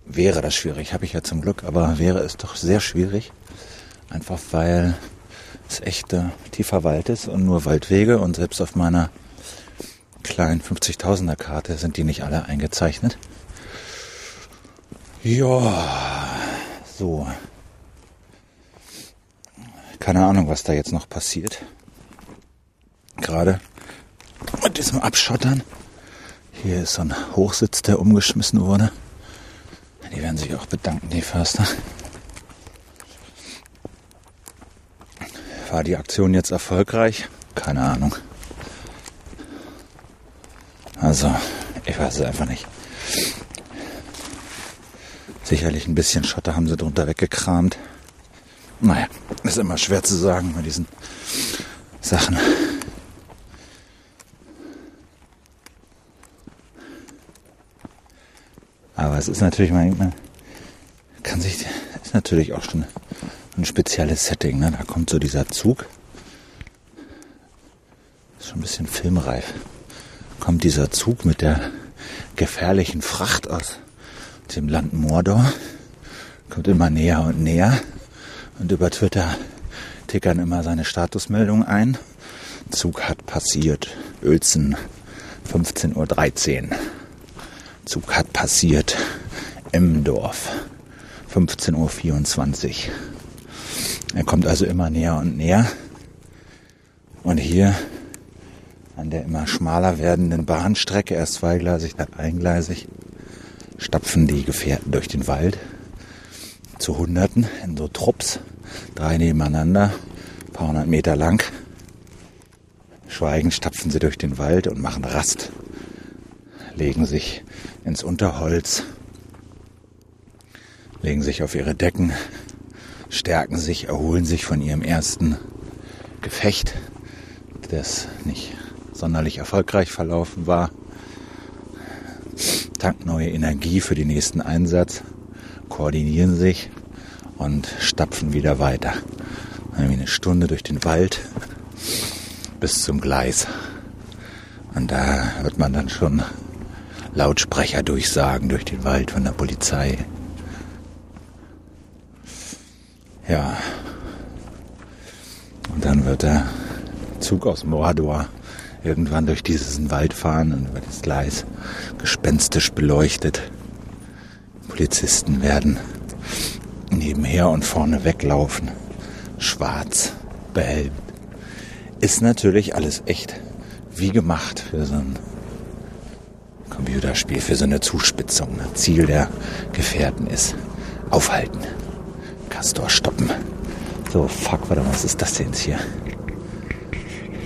wäre das schwierig, habe ich ja zum Glück, aber wäre es doch sehr schwierig. Einfach weil es echt äh, tiefer Wald ist und nur Waldwege und selbst auf meiner kleinen 50.000er Karte sind die nicht alle eingezeichnet. Ja, so. Keine Ahnung, was da jetzt noch passiert. Gerade mit diesem Abschottern. Hier ist so ein Hochsitz, der umgeschmissen wurde. Die werden sich auch bedanken, die Förster. War die Aktion jetzt erfolgreich? Keine Ahnung. Also, ich weiß es einfach nicht. Sicherlich ein bisschen Schotter haben sie drunter weggekramt. Naja, ist immer schwer zu sagen bei diesen Sachen. Aber es ist natürlich, man, kann sich, ist natürlich auch schon ein spezielles Setting. Ne? Da kommt so dieser Zug. Ist schon ein bisschen filmreif. Kommt dieser Zug mit der gefährlichen Fracht aus dem Land Mordor. Kommt immer näher und näher. Und über Twitter tickern immer seine Statusmeldungen ein. Zug hat passiert. Uelzen 15.13 Uhr. Zug hat passiert. Emmendorf 15.24 Uhr. Er kommt also immer näher und näher. Und hier an der immer schmaler werdenden Bahnstrecke, erst zweigleisig, dann eingleisig, stapfen die Gefährten durch den Wald zu Hunderten in so Trupps, drei nebeneinander, ein paar hundert Meter lang. Schweigend stapfen sie durch den Wald und machen Rast, legen sich ins Unterholz, legen sich auf ihre Decken, stärken sich, erholen sich von ihrem ersten Gefecht, das nicht sonderlich erfolgreich verlaufen war, tanken neue Energie für den nächsten Einsatz, koordinieren sich und stapfen wieder weiter. Eine Stunde durch den Wald bis zum Gleis. Und da hört man dann schon Lautsprecher durchsagen durch den Wald von der Polizei. Ja. Und dann wird der Zug aus Mordor irgendwann durch diesen Wald fahren und über das Gleis gespenstisch beleuchtet. Polizisten werden nebenher und vorne weglaufen. Schwarz, behelmt. Ist natürlich alles echt wie gemacht für so ein Computerspiel, für so eine Zuspitzung. Ziel der Gefährten ist aufhalten. Castor stoppen. So, fuck, warte was ist das denn jetzt hier?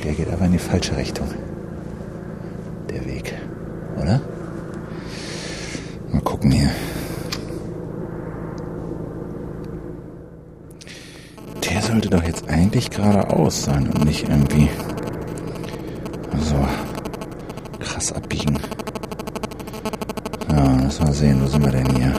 Der geht aber in die falsche Richtung. Der Weg, oder? Mal gucken hier. Der sollte doch jetzt eigentlich geradeaus sein und nicht irgendwie so krass abbiegen. Ja, lass mal sehen, wo sind wir denn hier?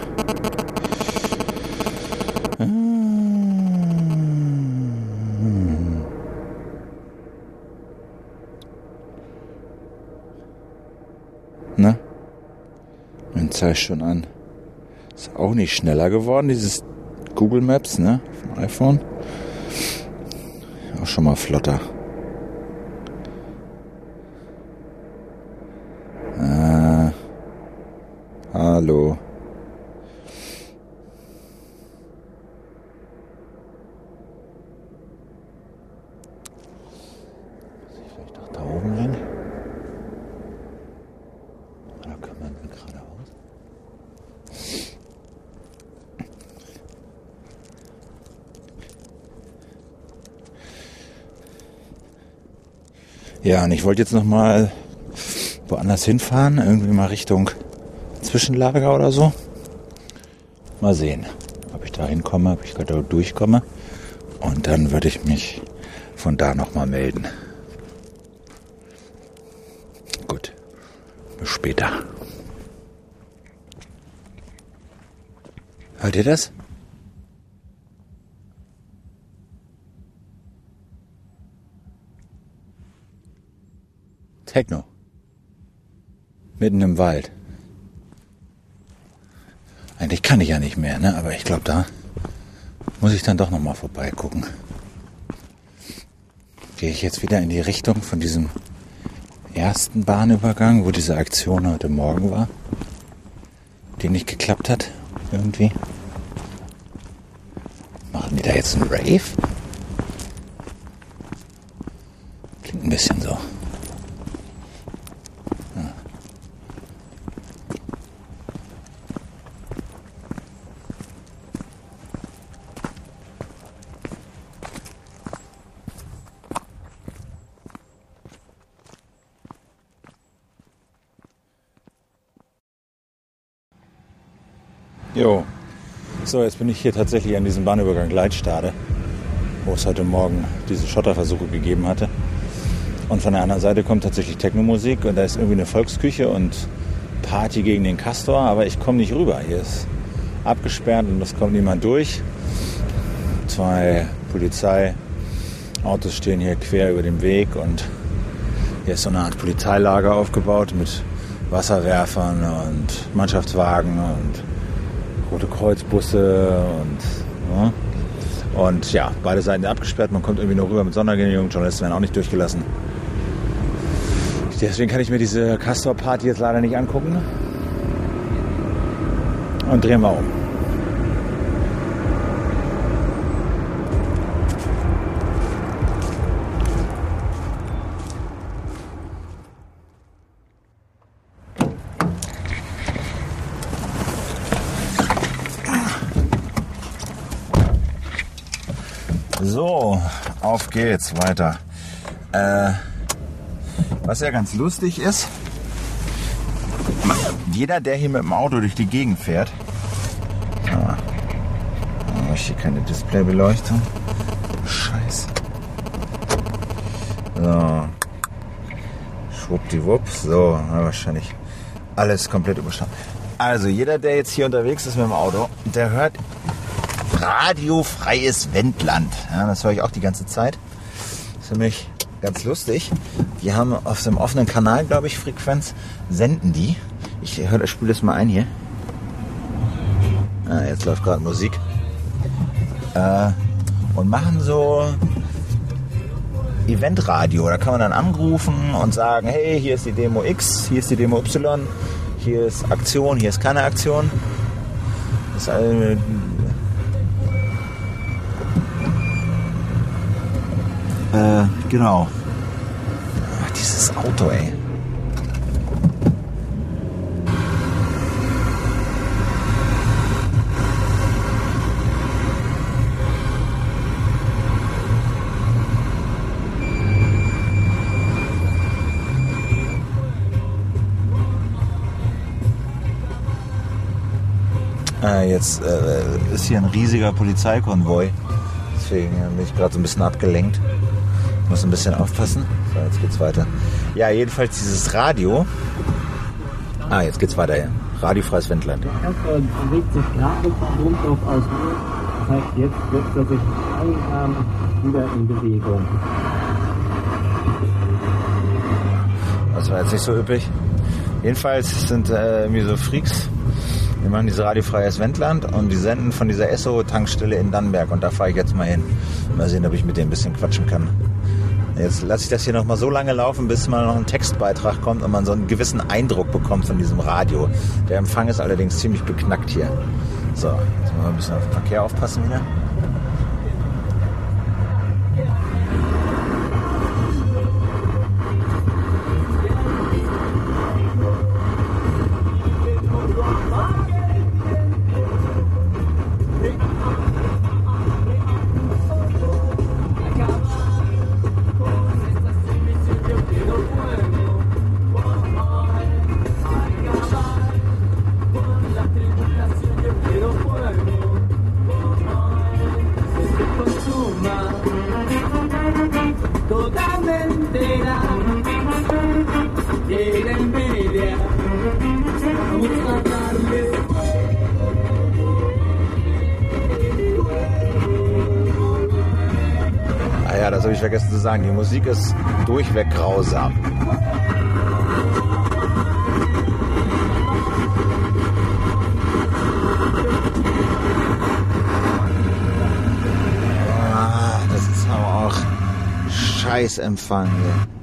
Ne? Zeigt schon an. Ist auch nicht schneller geworden, dieses Google Maps, ne? Vom iPhone. Auch schon mal flotter. Äh, hallo. Muss ich vielleicht doch da oben lang? Oder kann man dann geradeaus? Ja, und ich wollte jetzt noch mal woanders hinfahren, irgendwie mal Richtung Zwischenlager oder so. Mal sehen, ob ich da hinkomme, ob ich da durchkomme. Und dann würde ich mich von da noch mal melden. Gut, bis später. Hört ihr das? Techno. Mitten im Wald. Eigentlich kann ich ja nicht mehr, ne? Aber ich glaube, da muss ich dann doch noch mal vorbeigucken. Gehe ich jetzt wieder in die Richtung von diesem ersten Bahnübergang, wo diese Aktion heute Morgen war, die nicht geklappt hat, irgendwie. Machen die da jetzt einen Rave? Klingt ein bisschen so. Jo. So, jetzt bin ich hier tatsächlich an diesem Bahnübergang Leitstade, wo es heute Morgen diese Schotterversuche gegeben hatte. Und von der anderen Seite kommt tatsächlich Technomusik und da ist irgendwie eine Volksküche und Party gegen den Castor, aber ich komme nicht rüber. Hier ist abgesperrt und es kommt niemand durch. Zwei Polizeiautos stehen hier quer über dem Weg und hier ist so eine Art Polizeilager aufgebaut mit Wasserwerfern und Mannschaftswagen und Rote Kreuzbusse und. Ja. Und ja, beide Seiten abgesperrt, man kommt irgendwie nur rüber mit Sondergenehmigung, Journalisten werden auch nicht durchgelassen. Deswegen kann ich mir diese Castor-Party jetzt leider nicht angucken. Und drehen wir um. Geht's weiter. Äh, was ja ganz lustig ist, jeder, der hier mit dem Auto durch die Gegend fährt, ah, oh, hier keine Displaybeleuchtung. Scheiße. So. Schwuppdiwupp. So, wahrscheinlich alles komplett überstanden. Also, jeder, der jetzt hier unterwegs ist mit dem Auto, der hört radiofreies Wendland. Ja, das höre ich auch die ganze Zeit. Das ist für mich ganz lustig. Die haben auf so einem offenen Kanal, glaube ich, Frequenz, senden die. Ich höre, spule das mal ein hier. Ah, jetzt läuft gerade Musik. Äh, und machen so Eventradio. Da kann man dann anrufen und sagen, hey, hier ist die Demo X, hier ist die Demo Y, hier ist Aktion, hier ist keine Aktion. Das ist all- Äh, genau. Ach, dieses Auto, ey. Ah, jetzt äh, ist hier ein riesiger Polizeikonvoi. Deswegen bin ich gerade so ein bisschen abgelenkt. Muss ein bisschen aufpassen. So, jetzt geht's weiter. Ja, jedenfalls dieses Radio. Ah, jetzt geht's weiter, ja. Radiofreies Wendland. Der bewegt sich gerade vom Grundlauf aus. Das heißt, jetzt setzt er sich Armen wieder in Bewegung. Das war jetzt nicht so üppig. Jedenfalls sind äh, irgendwie so Freaks. Die machen diese radiofreies Wendland und die senden von dieser Esso-Tankstelle in Dannenberg. Und da fahre ich jetzt mal hin. Mal sehen, ob ich mit denen ein bisschen quatschen kann. Jetzt lasse ich das hier noch mal so lange laufen, bis mal noch ein Textbeitrag kommt und man so einen gewissen Eindruck bekommt von diesem Radio. Der Empfang ist allerdings ziemlich beknackt hier. So, jetzt mal ein bisschen auf den Verkehr aufpassen wieder. Das habe ich vergessen zu sagen. Die Musik ist durchweg grausam. Ah, das ist aber auch Scheißempfang hier.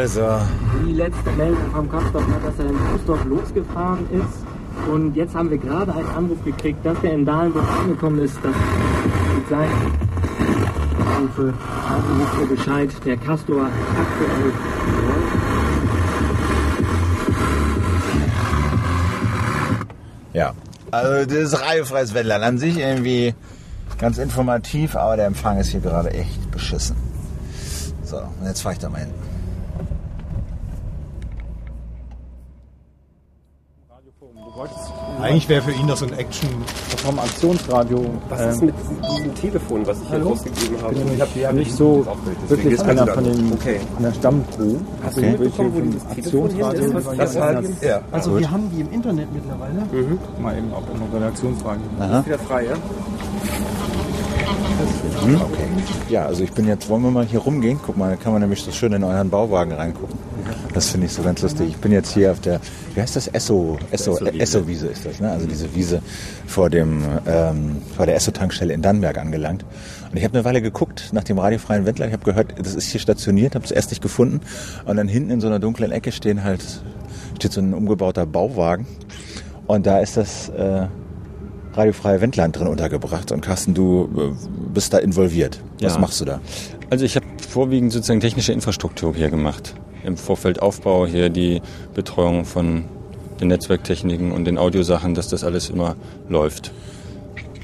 Also. Die letzte Meldung vom Kastorf war, dass er in Fußdorf losgefahren ist. Und jetzt haben wir gerade einen Anruf gekriegt, dass er in Dahlenburg angekommen ist. Das mit seinen Anrufe, also ihr Bescheid, der Castor aktuell Ja, also das radiofreies Wendland an sich irgendwie ganz informativ, aber der Empfang ist hier gerade echt beschissen. So, und jetzt fahre ich da mal hin. Eigentlich wäre für ihn das so ein Action-Aktionsradio. Was ist mit diesem Telefon, was ich hier rausgegeben habe? Ich bin ja nicht, so wirklich einer von den Okay. von der Stammcrew. Hast du mitbekommen, wo dieses hier ist, das halt, ja. Also wir haben die im Internet mittlerweile. Mal eben auch in Redaktionsfragen. Ist wieder frei, ja? Okay. Ja, also ich bin jetzt, wollen wir mal hier rumgehen? Guck mal, da kann man nämlich so schön in euren Bauwagen reingucken. Das finde ich so ganz lustig. Ich bin jetzt hier auf der, wie heißt das? Esso, Esso, Esso-Wiese. Esso-Wiese ist das, ne? Also diese Wiese vor dem, ähm, vor der Esso-Tankstelle in Dannenberg angelangt. Und ich habe eine Weile geguckt nach dem radiofreien Wendler. Ich habe gehört, das ist hier stationiert, habe es erst nicht gefunden. Und dann hinten in so einer dunklen Ecke stehen halt, steht so ein umgebauter Bauwagen. Und da ist das äh, radiofreie Wendland drin untergebracht. Und Carsten, du äh, bist da involviert. Was Ja. machst du da? Also ich habe vorwiegend sozusagen technische Infrastruktur hier gemacht. Im Vorfeldaufbau hier die Betreuung von den Netzwerktechniken und den Audiosachen, dass das alles immer läuft.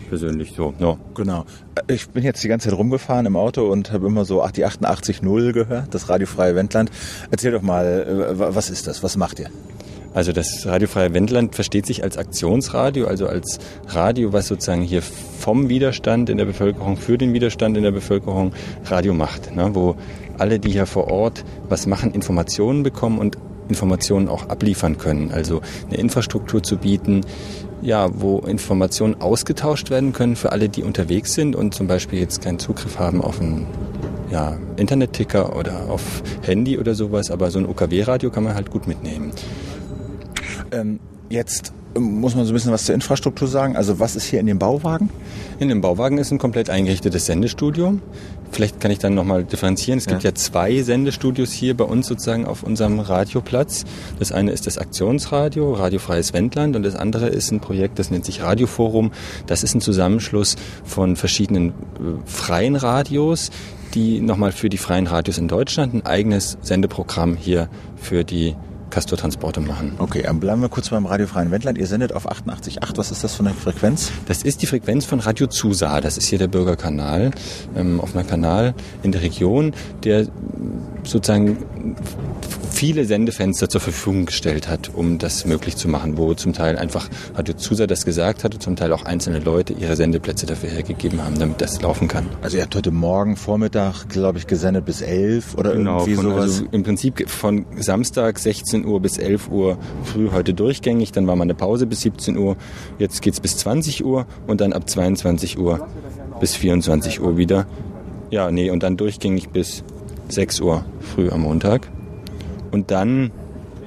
Persönlich so. No. Genau. Ich bin jetzt die ganze Zeit rumgefahren im Auto und habe immer so ach, die 88.0 gehört, das radiofreie Wendland. Erzähl doch mal, äh, wa- was ist das? Was macht ihr? Also das Radiofreie Wendland versteht sich als Aktionsradio, also als Radio, was sozusagen hier vom Widerstand in der Bevölkerung, für den Widerstand in der Bevölkerung Radio macht, ne? wo alle, die hier vor Ort was machen, Informationen bekommen und Informationen auch abliefern können. Also eine Infrastruktur zu bieten, ja, wo Informationen ausgetauscht werden können für alle, die unterwegs sind und zum Beispiel jetzt keinen Zugriff haben auf einen ja, Internetticker oder auf Handy oder sowas, aber so ein OKW-Radio kann man halt gut mitnehmen. Ähm, jetzt ähm, muss man so ein bisschen was zur Infrastruktur sagen. Also was ist hier in dem Bauwagen? In dem Bauwagen ist ein komplett eingerichtetes Sendestudio. Vielleicht kann ich dann nochmal differenzieren. Es gibt ja zwei Sendestudios hier bei uns sozusagen auf unserem Radioplatz. Das eine ist das Aktionsradio, Radiofreies Wendland und das andere ist ein Projekt, das nennt sich Radioforum. Das ist ein Zusammenschluss von verschiedenen äh, freien Radios, die nochmal für die freien Radios in Deutschland ein eigenes Sendeprogramm hier für die Castortransporte machen. Okay, dann bleiben wir kurz beim radiofreien Wendland. Ihr sendet auf 88.8. Was ist das für eine Frequenz? Das ist die Frequenz von Radio Zusa. Das ist hier der Bürgerkanal, ähm, auf einem Kanal in der Region, der sozusagen viele Sendefenster zur Verfügung gestellt hat, um das möglich zu machen, wo zum Teil einfach Radio Zusa das gesagt hat und zum Teil auch einzelne Leute ihre Sendeplätze dafür hergegeben haben, damit das laufen kann. Also ihr habt heute Morgen Vormittag, glaube ich, gesendet bis 11 oder Genau, irgendwie von, sowas. also im Prinzip von Samstag 16 Uhr bis 11 Uhr früh heute durchgängig, dann war mal eine Pause bis 17 Uhr, jetzt geht's bis 20 Uhr und dann ab 22 Uhr bis 24 Uhr wieder. Ja, nee, und dann durchgängig bis 6 Uhr früh am Montag. Und dann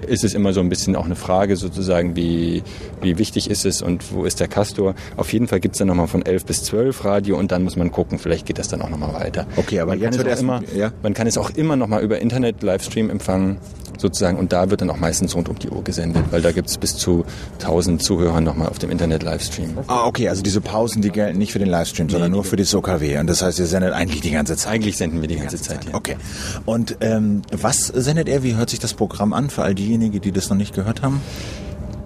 ist es immer so ein bisschen auch eine Frage sozusagen, wie, wie wichtig ist es und wo ist der Castor. Auf jeden Fall gibt's dann nochmal von 11 bis 12 Radio und dann muss man gucken, vielleicht geht das dann auch nochmal weiter. Okay, aber man jetzt kann, wird es auch immer, ja. man kann es auch immer nochmal über Internet Livestream empfangen sozusagen und da wird dann auch meistens rund um die Uhr gesendet, weil da gibt's bis zu 1000 Zuhörer nochmal auf dem Internet Livestream. Ah, okay, also diese Pausen, die gelten nicht für den Livestream, sondern nur für das OKW. Und das heißt, ihr sendet eigentlich die ganze Zeit. Eigentlich senden wir die ganze Zeit, ja. Okay. Und ähm, was sendet er? Wie hört sich das Programm an für all diejenigen, die das noch nicht gehört haben?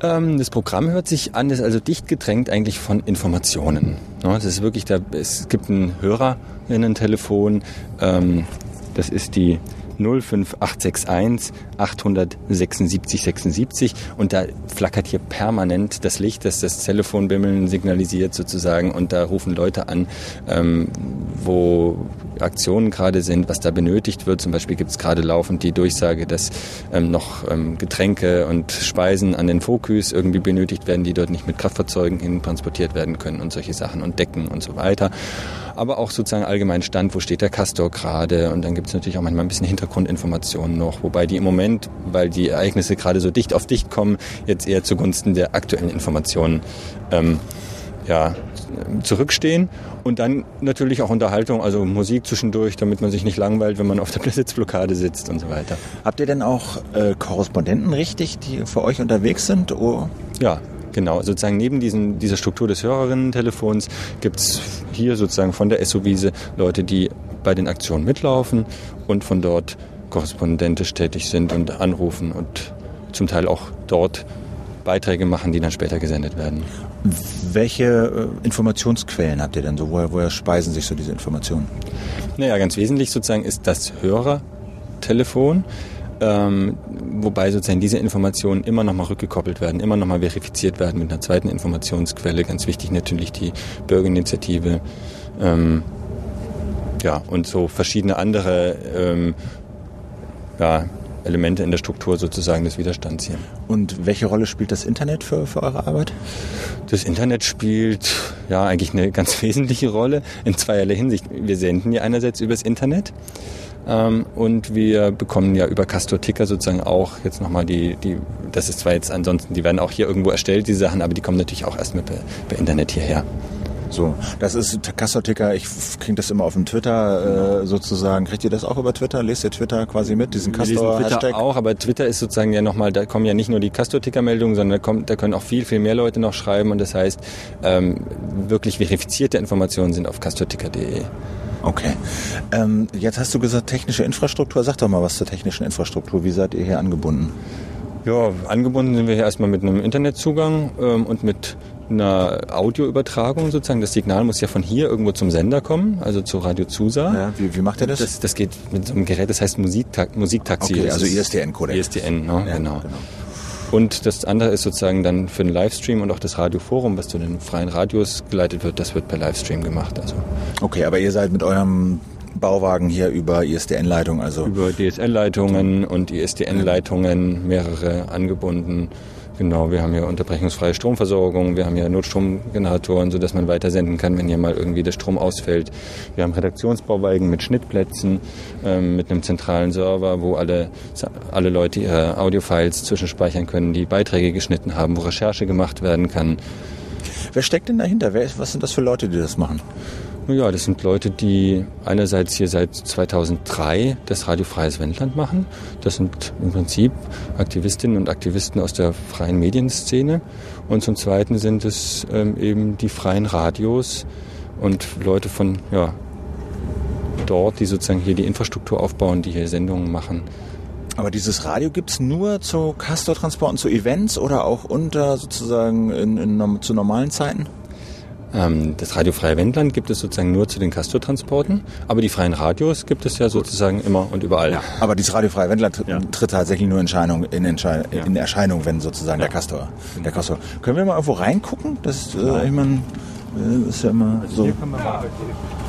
Ähm, das Programm hört sich an, ist also dicht gedrängt eigentlich von Informationen. Das ist wirklich, da, es gibt ein Hörerinnen-Telefon, ähm, das ist die 05861 876 76 und da flackert hier permanent das Licht, das das Telefonbimmeln signalisiert sozusagen. Und da rufen Leute an, ähm, wo Aktionen gerade sind, was da benötigt wird. Zum Beispiel gibt es gerade laufend die Durchsage, dass ähm, noch ähm, Getränke und Speisen an den Fokus irgendwie benötigt werden, die dort nicht mit Kraftfahrzeugen hin transportiert werden können und solche Sachen und Decken und so weiter. Aber auch sozusagen allgemein Stand, wo steht der Castor gerade und dann gibt es natürlich auch manchmal ein bisschen Hintergrundinformationen noch, wobei die im Moment, weil die Ereignisse gerade so dicht auf dicht kommen, jetzt eher zugunsten der aktuellen Informationen ähm, ja, zurückstehen und dann natürlich auch Unterhaltung, also Musik zwischendurch, damit man sich nicht langweilt, wenn man auf der Sitzblockade sitzt und so weiter. Habt ihr denn auch äh, Korrespondenten richtig, die für euch unterwegs sind? Oh. Ja, genau. Sozusagen neben diesen, dieser Struktur des Hörerinnen-Telefons gibt's hier sozusagen von der SO-Wiese Leute, die bei den Aktionen mitlaufen und von dort korrespondentisch tätig sind und anrufen und zum Teil auch dort Beiträge machen, die dann später gesendet werden. Welche äh, Informationsquellen habt ihr denn so? Woher, woher speisen sich so diese Informationen? Naja, ganz wesentlich sozusagen ist das Hörertelefon, ähm, wobei sozusagen diese Informationen immer nochmal rückgekoppelt werden, immer nochmal verifiziert werden mit einer zweiten Informationsquelle. Ganz wichtig natürlich die Bürgerinitiative. Ähm, ja, und so verschiedene andere ähm, ja, Elemente in der Struktur sozusagen des Widerstands hier. Und welche Rolle spielt das Internet für, für eure Arbeit? Das Internet spielt ja eigentlich eine ganz wesentliche Rolle in zweierlei Hinsicht. Wir senden ja einerseits übers Internet ähm, und wir bekommen ja über Castor Ticker sozusagen auch jetzt nochmal die, die, das ist zwar jetzt ansonsten, die werden auch hier irgendwo erstellt, die Sachen, aber die kommen natürlich auch erstmal per, per Internet hierher. So, das ist Kassoticker. Ich kriege das immer auf dem Twitter äh, sozusagen. Kriegt ihr das auch über Twitter? Lest ihr Twitter quasi mit, diesen Castor-Hashtag? Auch, aber Twitter ist sozusagen ja nochmal, da kommen ja nicht nur die Castor-Ticker-Meldungen, sondern da, kommt, da können auch viel, viel mehr Leute noch schreiben und das heißt, ähm, wirklich verifizierte Informationen sind auf castorticker.de. Okay. Ähm, jetzt hast du gesagt, technische Infrastruktur. Sag doch mal was zur technischen Infrastruktur. Wie seid ihr hier angebunden? Ja, angebunden sind wir hier erstmal mit einem Internetzugang ähm, und mit einer Audioübertragung sozusagen. Das Signal muss ja von hier irgendwo zum Sender kommen, also zu Radio Zusa. Ja, wie, wie macht ihr das? das? Das geht mit so einem Gerät, das heißt Musikta Musiktaxi. Okay, also ISDN-Codec. ISDN, ne? genau. Und das andere ist sozusagen dann für den Livestream und auch das Radioforum, was zu den freien Radios geleitet wird, das wird per Livestream gemacht. Also Okay, aber ihr seid mit eurem Bauwagen hier über ISDN-Leitung, also über DSL-Leitungen und ISDN-Leitungen mehrere angebunden. Genau, wir haben hier unterbrechungsfreie Stromversorgung, wir haben hier Notstromgeneratoren, sodass man weitersenden kann, wenn hier mal irgendwie der Strom ausfällt. Wir haben Redaktionsbauwagen mit Schnittplätzen, ähm, mit einem zentralen Server, wo alle, alle Leute ihre Audiofiles zwischenspeichern können, die Beiträge geschnitten haben, wo Recherche gemacht werden kann. Wer steckt denn dahinter? Wer was sind das für Leute, die das machen? Ja, das sind Leute, die einerseits hier seit 2003 das Radio Freies Wendland machen. Das sind im Prinzip Aktivistinnen und Aktivisten aus der freien Medienszene. Und zum Zweiten sind es ähm, eben die freien Radios und Leute von ja, dort, die sozusagen hier die Infrastruktur aufbauen, die hier Sendungen machen. Aber dieses Radio gibt's nur zu Castor-Transporten, zu Events oder auch unter sozusagen in, in, zu normalen Zeiten? Ähm, das Radio Freie Wendland gibt es sozusagen nur zu den Castor-Transporten, aber die freien Radios gibt es ja sozusagen immer und überall. Aber dieses Radio Freie Wendland tritt, tritt tatsächlich nur in Erscheinung, in, Entschei- in Erscheinung, wenn sozusagen der Castor, der Castor. Können wir mal irgendwo reingucken? Das, äh, ich meine, äh, ist ja immer so.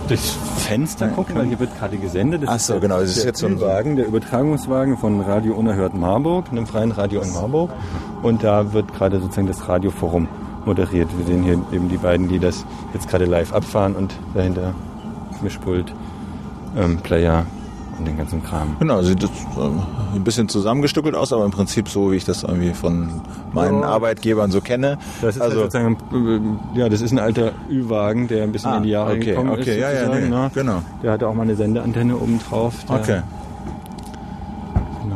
durchs Fenster gucken, weil hier wird gerade gesendet. Das Ach so, genau, das ist der jetzt so ein- Wagen, der Übertragungswagen von Radio Unerhört Marburg, einem freien Radio in Marburg. Und da wird gerade sozusagen das Radioforum moderiert. Wir sehen hier eben die beiden, die das jetzt gerade live abfahren und dahinter Mischpult, ähm, Player und den ganzen Kram. Genau, sieht das ähm, ein bisschen zusammengestückelt aus, aber im Prinzip so, wie ich das irgendwie von meinen Ja. Arbeitgebern so kenne. Das ist also, halt sozusagen, äh, ja, das ist ein alter Ü-Wagen, der ein bisschen Ah, in die Jahre okay, gekommen ist. okay, ja, ja, nee, ne? genau. Der hatte auch mal eine Sendeantenne oben drauf. Okay.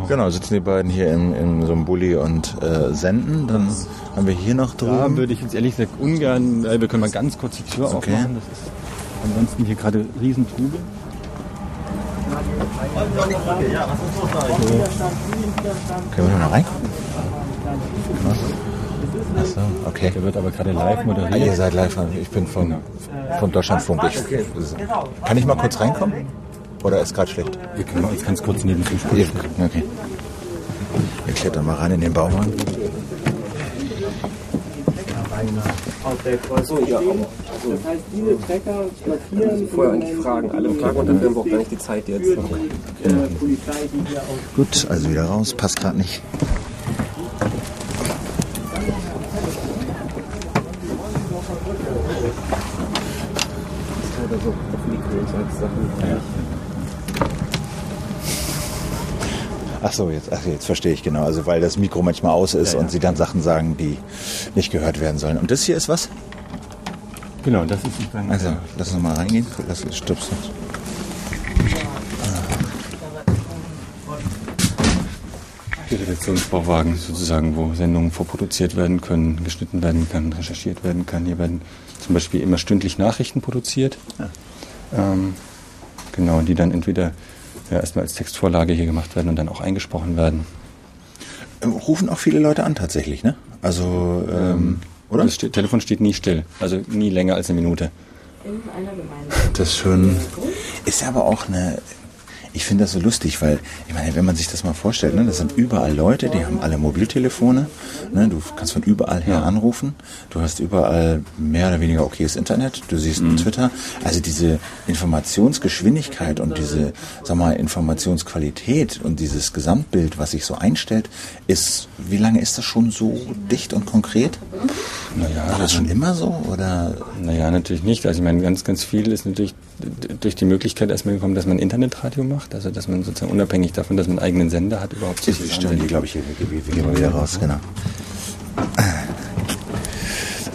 Genau, sitzen die beiden hier in, in so einem Bulli und äh, senden. Dann haben wir hier noch drüben. Da würde ich jetzt ehrlich gesagt ungern, äh, wir können mal ganz kurz die Tür Okay. aufmachen. Das ist ansonsten hier gerade Riesentrubel. Können wir noch mal reingucken? Achso, okay. Der wird aber gerade live moderiert. Ah, ihr seid live. Ich bin vom, vom Deutschlandfunk. Ich, kann ich mal kurz reinkommen? Oder ist gerade schlecht? Wir können uns ganz kurz neben zum Ihr, okay. Wir klettern mal rein in den Bauwagen. Achso, ja. Also, Das heißt, diese Trecker markieren vorher eigentlich Fragen. Alle Fragen und dann haben wir auch gar nicht die Zeit jetzt. äh, Polizei, die hier auch Gut, also wieder raus. Passt gerade nicht. Oder so auf Mikro und solche Sachen. Ach so, jetzt, ach, jetzt verstehe ich genau. Also weil das Mikro manchmal aus ist und sie dann Sachen sagen, die nicht gehört werden sollen. Und das hier ist was? Genau, das ist sozusagen. Also, lass uns mal reingehen. Lass uns stupsen. Die Redaktionsbauwagen sozusagen, wo Sendungen vorproduziert werden können, geschnitten werden kann, recherchiert werden kann. Hier werden zum Beispiel immer stündlich Nachrichten produziert. Ähm, genau, die dann entweder ja, erstmal als Textvorlage hier gemacht werden und dann auch eingesprochen werden. Ähm, Rufen auch viele Leute an tatsächlich, ne? Also, ähm, oder? Das steht, Telefon steht nie still, also nie länger als eine Minute. Das ist schon. Ist aber auch eine. Ich finde das so lustig, weil, ich meine, wenn man sich das mal vorstellt, ne, das sind überall Leute, die haben alle Mobiltelefone, ne, du kannst von überall her anrufen, du hast überall mehr oder weniger okayes Internet, du siehst Mhm. Twitter, also diese Informationsgeschwindigkeit und diese, sag mal, Informationsqualität und dieses Gesamtbild, was sich so einstellt, ist, wie lange ist das schon so dicht und konkret? Naja, War das schon immer so, oder? Naja, natürlich nicht. Also ich meine, ganz, ganz viel ist natürlich durch die Möglichkeit erstmal gekommen, dass man Internetradio macht, also dass man sozusagen unabhängig davon, dass man einen eigenen Sender hat, überhaupt Die stellen die, glaube ich, hier, wir, wir gehen mal wieder raus, genau.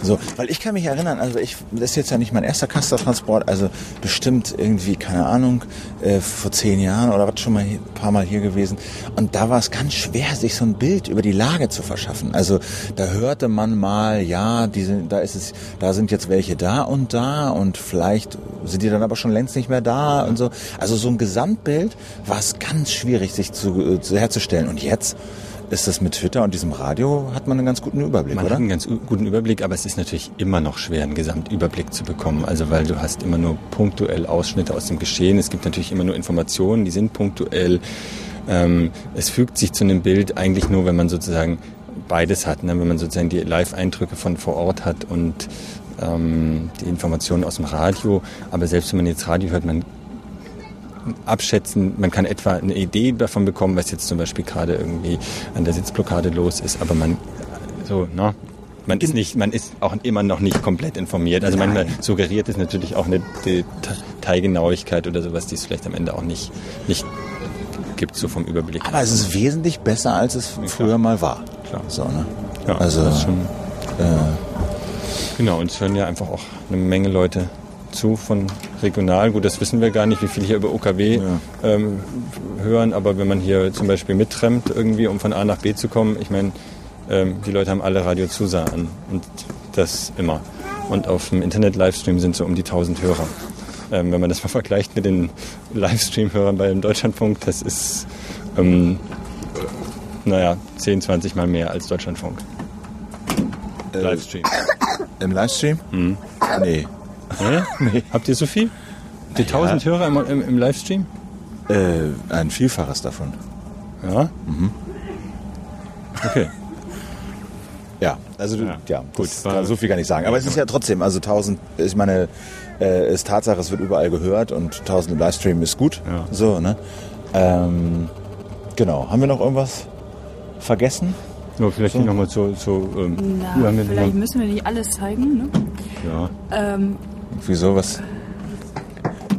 So, weil ich kann mich erinnern, also ich, das ist jetzt ja nicht mein erster Castertransport, also bestimmt irgendwie, keine Ahnung, äh, vor zehn Jahren oder was schon mal ein paar Mal hier gewesen. Und da war es ganz schwer, sich so ein Bild über die Lage zu verschaffen. Also da hörte man mal, ja, diese, da ist es, da sind jetzt welche da und da und vielleicht sind die dann aber schon längst nicht mehr da und so. Also so ein Gesamtbild war es ganz schwierig, sich zu, äh, zu herzustellen. Und jetzt ist das mit Twitter und diesem Radio, hat man einen ganz guten Überblick, Man oder? hat einen ganz guten Überblick, aber es ist natürlich immer noch schwer, einen Gesamtüberblick zu bekommen. Also weil du hast immer nur punktuell Ausschnitte aus dem Geschehen. Es gibt natürlich immer nur Informationen, die sind punktuell. Ähm, es fügt sich zu einem Bild eigentlich nur, wenn man sozusagen beides hat. Ne? Wenn man sozusagen die Live-Eindrücke von vor Ort hat und ähm, die Informationen aus dem Radio. Aber selbst wenn man jetzt Radio hört, man abschätzen, man kann etwa eine Idee davon bekommen, was jetzt zum Beispiel gerade irgendwie an der Sitzblockade los ist, aber man so, ne? Man ist nicht, man ist auch immer noch nicht komplett informiert. Also manchmal suggeriert es natürlich auch eine Detailgenauigkeit oder sowas, die es vielleicht am Ende auch nicht, nicht gibt, so vom Überblick. Aber es ist wesentlich besser, als es früher mal war. Klar. So, ne? Ja, also, das ist schon, äh, genau, und es hören ja einfach auch eine Menge Leute zu von regional. Gut, das wissen wir gar nicht, wie viele hier über OKW ähm, hören, aber wenn man hier zum Beispiel mittrennt, irgendwie, um von A nach B zu kommen, ich meine, ähm, die Leute haben alle Radio Zusa an und das immer. Und auf dem Internet-Livestream sind so um die 1000 Hörer. Ähm, wenn man das mal vergleicht mit den Livestream-Hörern beim Deutschlandfunk, das ist, ähm, naja, 10, 20 Mal mehr als Deutschlandfunk. Livestream. Im Livestream? Mhm. Nee. Nee? Habt ihr so viel? Die 1000 Hörer im, im, im Livestream? Äh, ein Vielfaches davon. Ja? Mhm. Okay. Ja, also du, Ja, ja, gut, kann, so viel kann ich sagen. Aber es ist ja trotzdem, also 1000, ich meine, äh, ist Tatsache, es wird überall gehört und 1000 im Livestream ist gut. Ja. So, ne? Ähm, genau. Haben wir noch irgendwas vergessen? Nur vielleicht So. nochmal zu, zu ähm, Na, vielleicht müssen wir nicht alles zeigen, ne? ja. Ähm, Wieso? Was?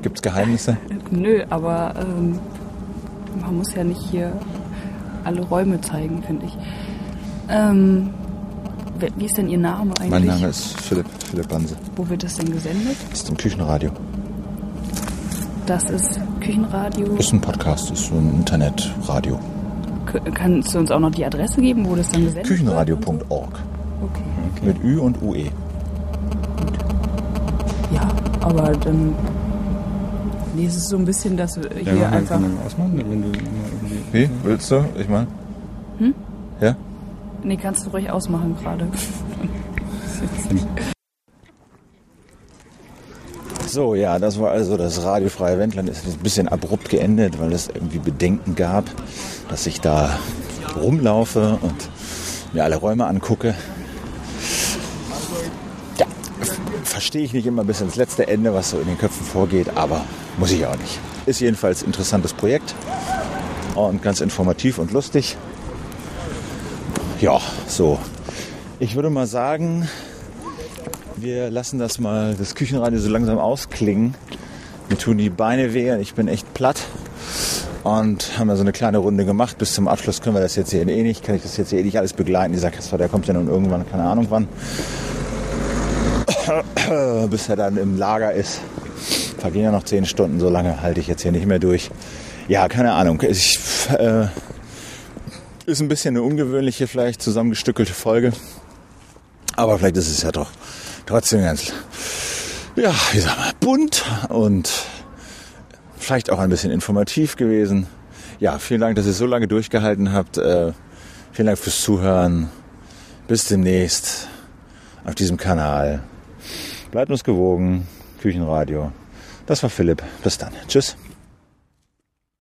Gibt's Geheimnisse? nö, aber ähm, man muss ja nicht hier alle Räume zeigen, finde ich. Ähm, wie ist denn Ihr Name eigentlich? Mein Name ist Philipp, Philipp Banse. Wo wird das denn gesendet? Ist im Küchenradio. Das ist Küchenradio. Ist ein Podcast, ist so ein Internetradio. Kannst du uns auch noch die Adresse geben, wo das dann gesendet wird? Küchenradio.org. Okay. Mit Ü und. UE. Ja, aber dann. Nee, es ist so ein bisschen, dass wir Ja, hier mal, einfach. kann man ausmachen, wenn du. Wie? Willst du? Ich meine. Hm? Ja? Nee, kannst du ruhig ausmachen gerade. So, ja, das war also das radiofreie Wendland. Ist ein bisschen abrupt geendet, weil es irgendwie Bedenken gab, dass ich da rumlaufe und mir alle Räume angucke. Ja, f- verstehe ich nicht immer bis ins letzte Ende, was so in den Köpfen vorgeht, aber muss ich auch nicht. Ist jedenfalls ein interessantes Projekt und ganz informativ und lustig. Ja, so. Ich würde mal sagen, wir lassen das mal, das Küchenradio so langsam ausklingen. Mir tun die Beine weh und ich bin echt platt. Und haben da so eine kleine Runde gemacht. Bis zum Abschluss können wir das jetzt hier eh nicht, kann ich das jetzt hier eh nicht alles begleiten. Dieser Kasper, der kommt ja nun irgendwann, keine Ahnung wann. Bis er dann im Lager ist. Vergehen ja noch zehn Stunden, so lange halte ich jetzt hier nicht mehr durch. Ja, keine Ahnung. Ich, äh, ist ein bisschen eine ungewöhnliche, vielleicht zusammengestückelte Folge. Aber vielleicht ist es ja doch trotzdem ganz, ja, wie sag mal, bunt und vielleicht auch ein bisschen informativ gewesen. Ja, vielen Dank, dass ihr so lange durchgehalten habt. Äh, vielen Dank fürs Zuhören. Bis demnächst auf diesem Kanal. Bleibt uns gewogen. Küchenradio. Das war Philipp. Bis dann. Tschüss.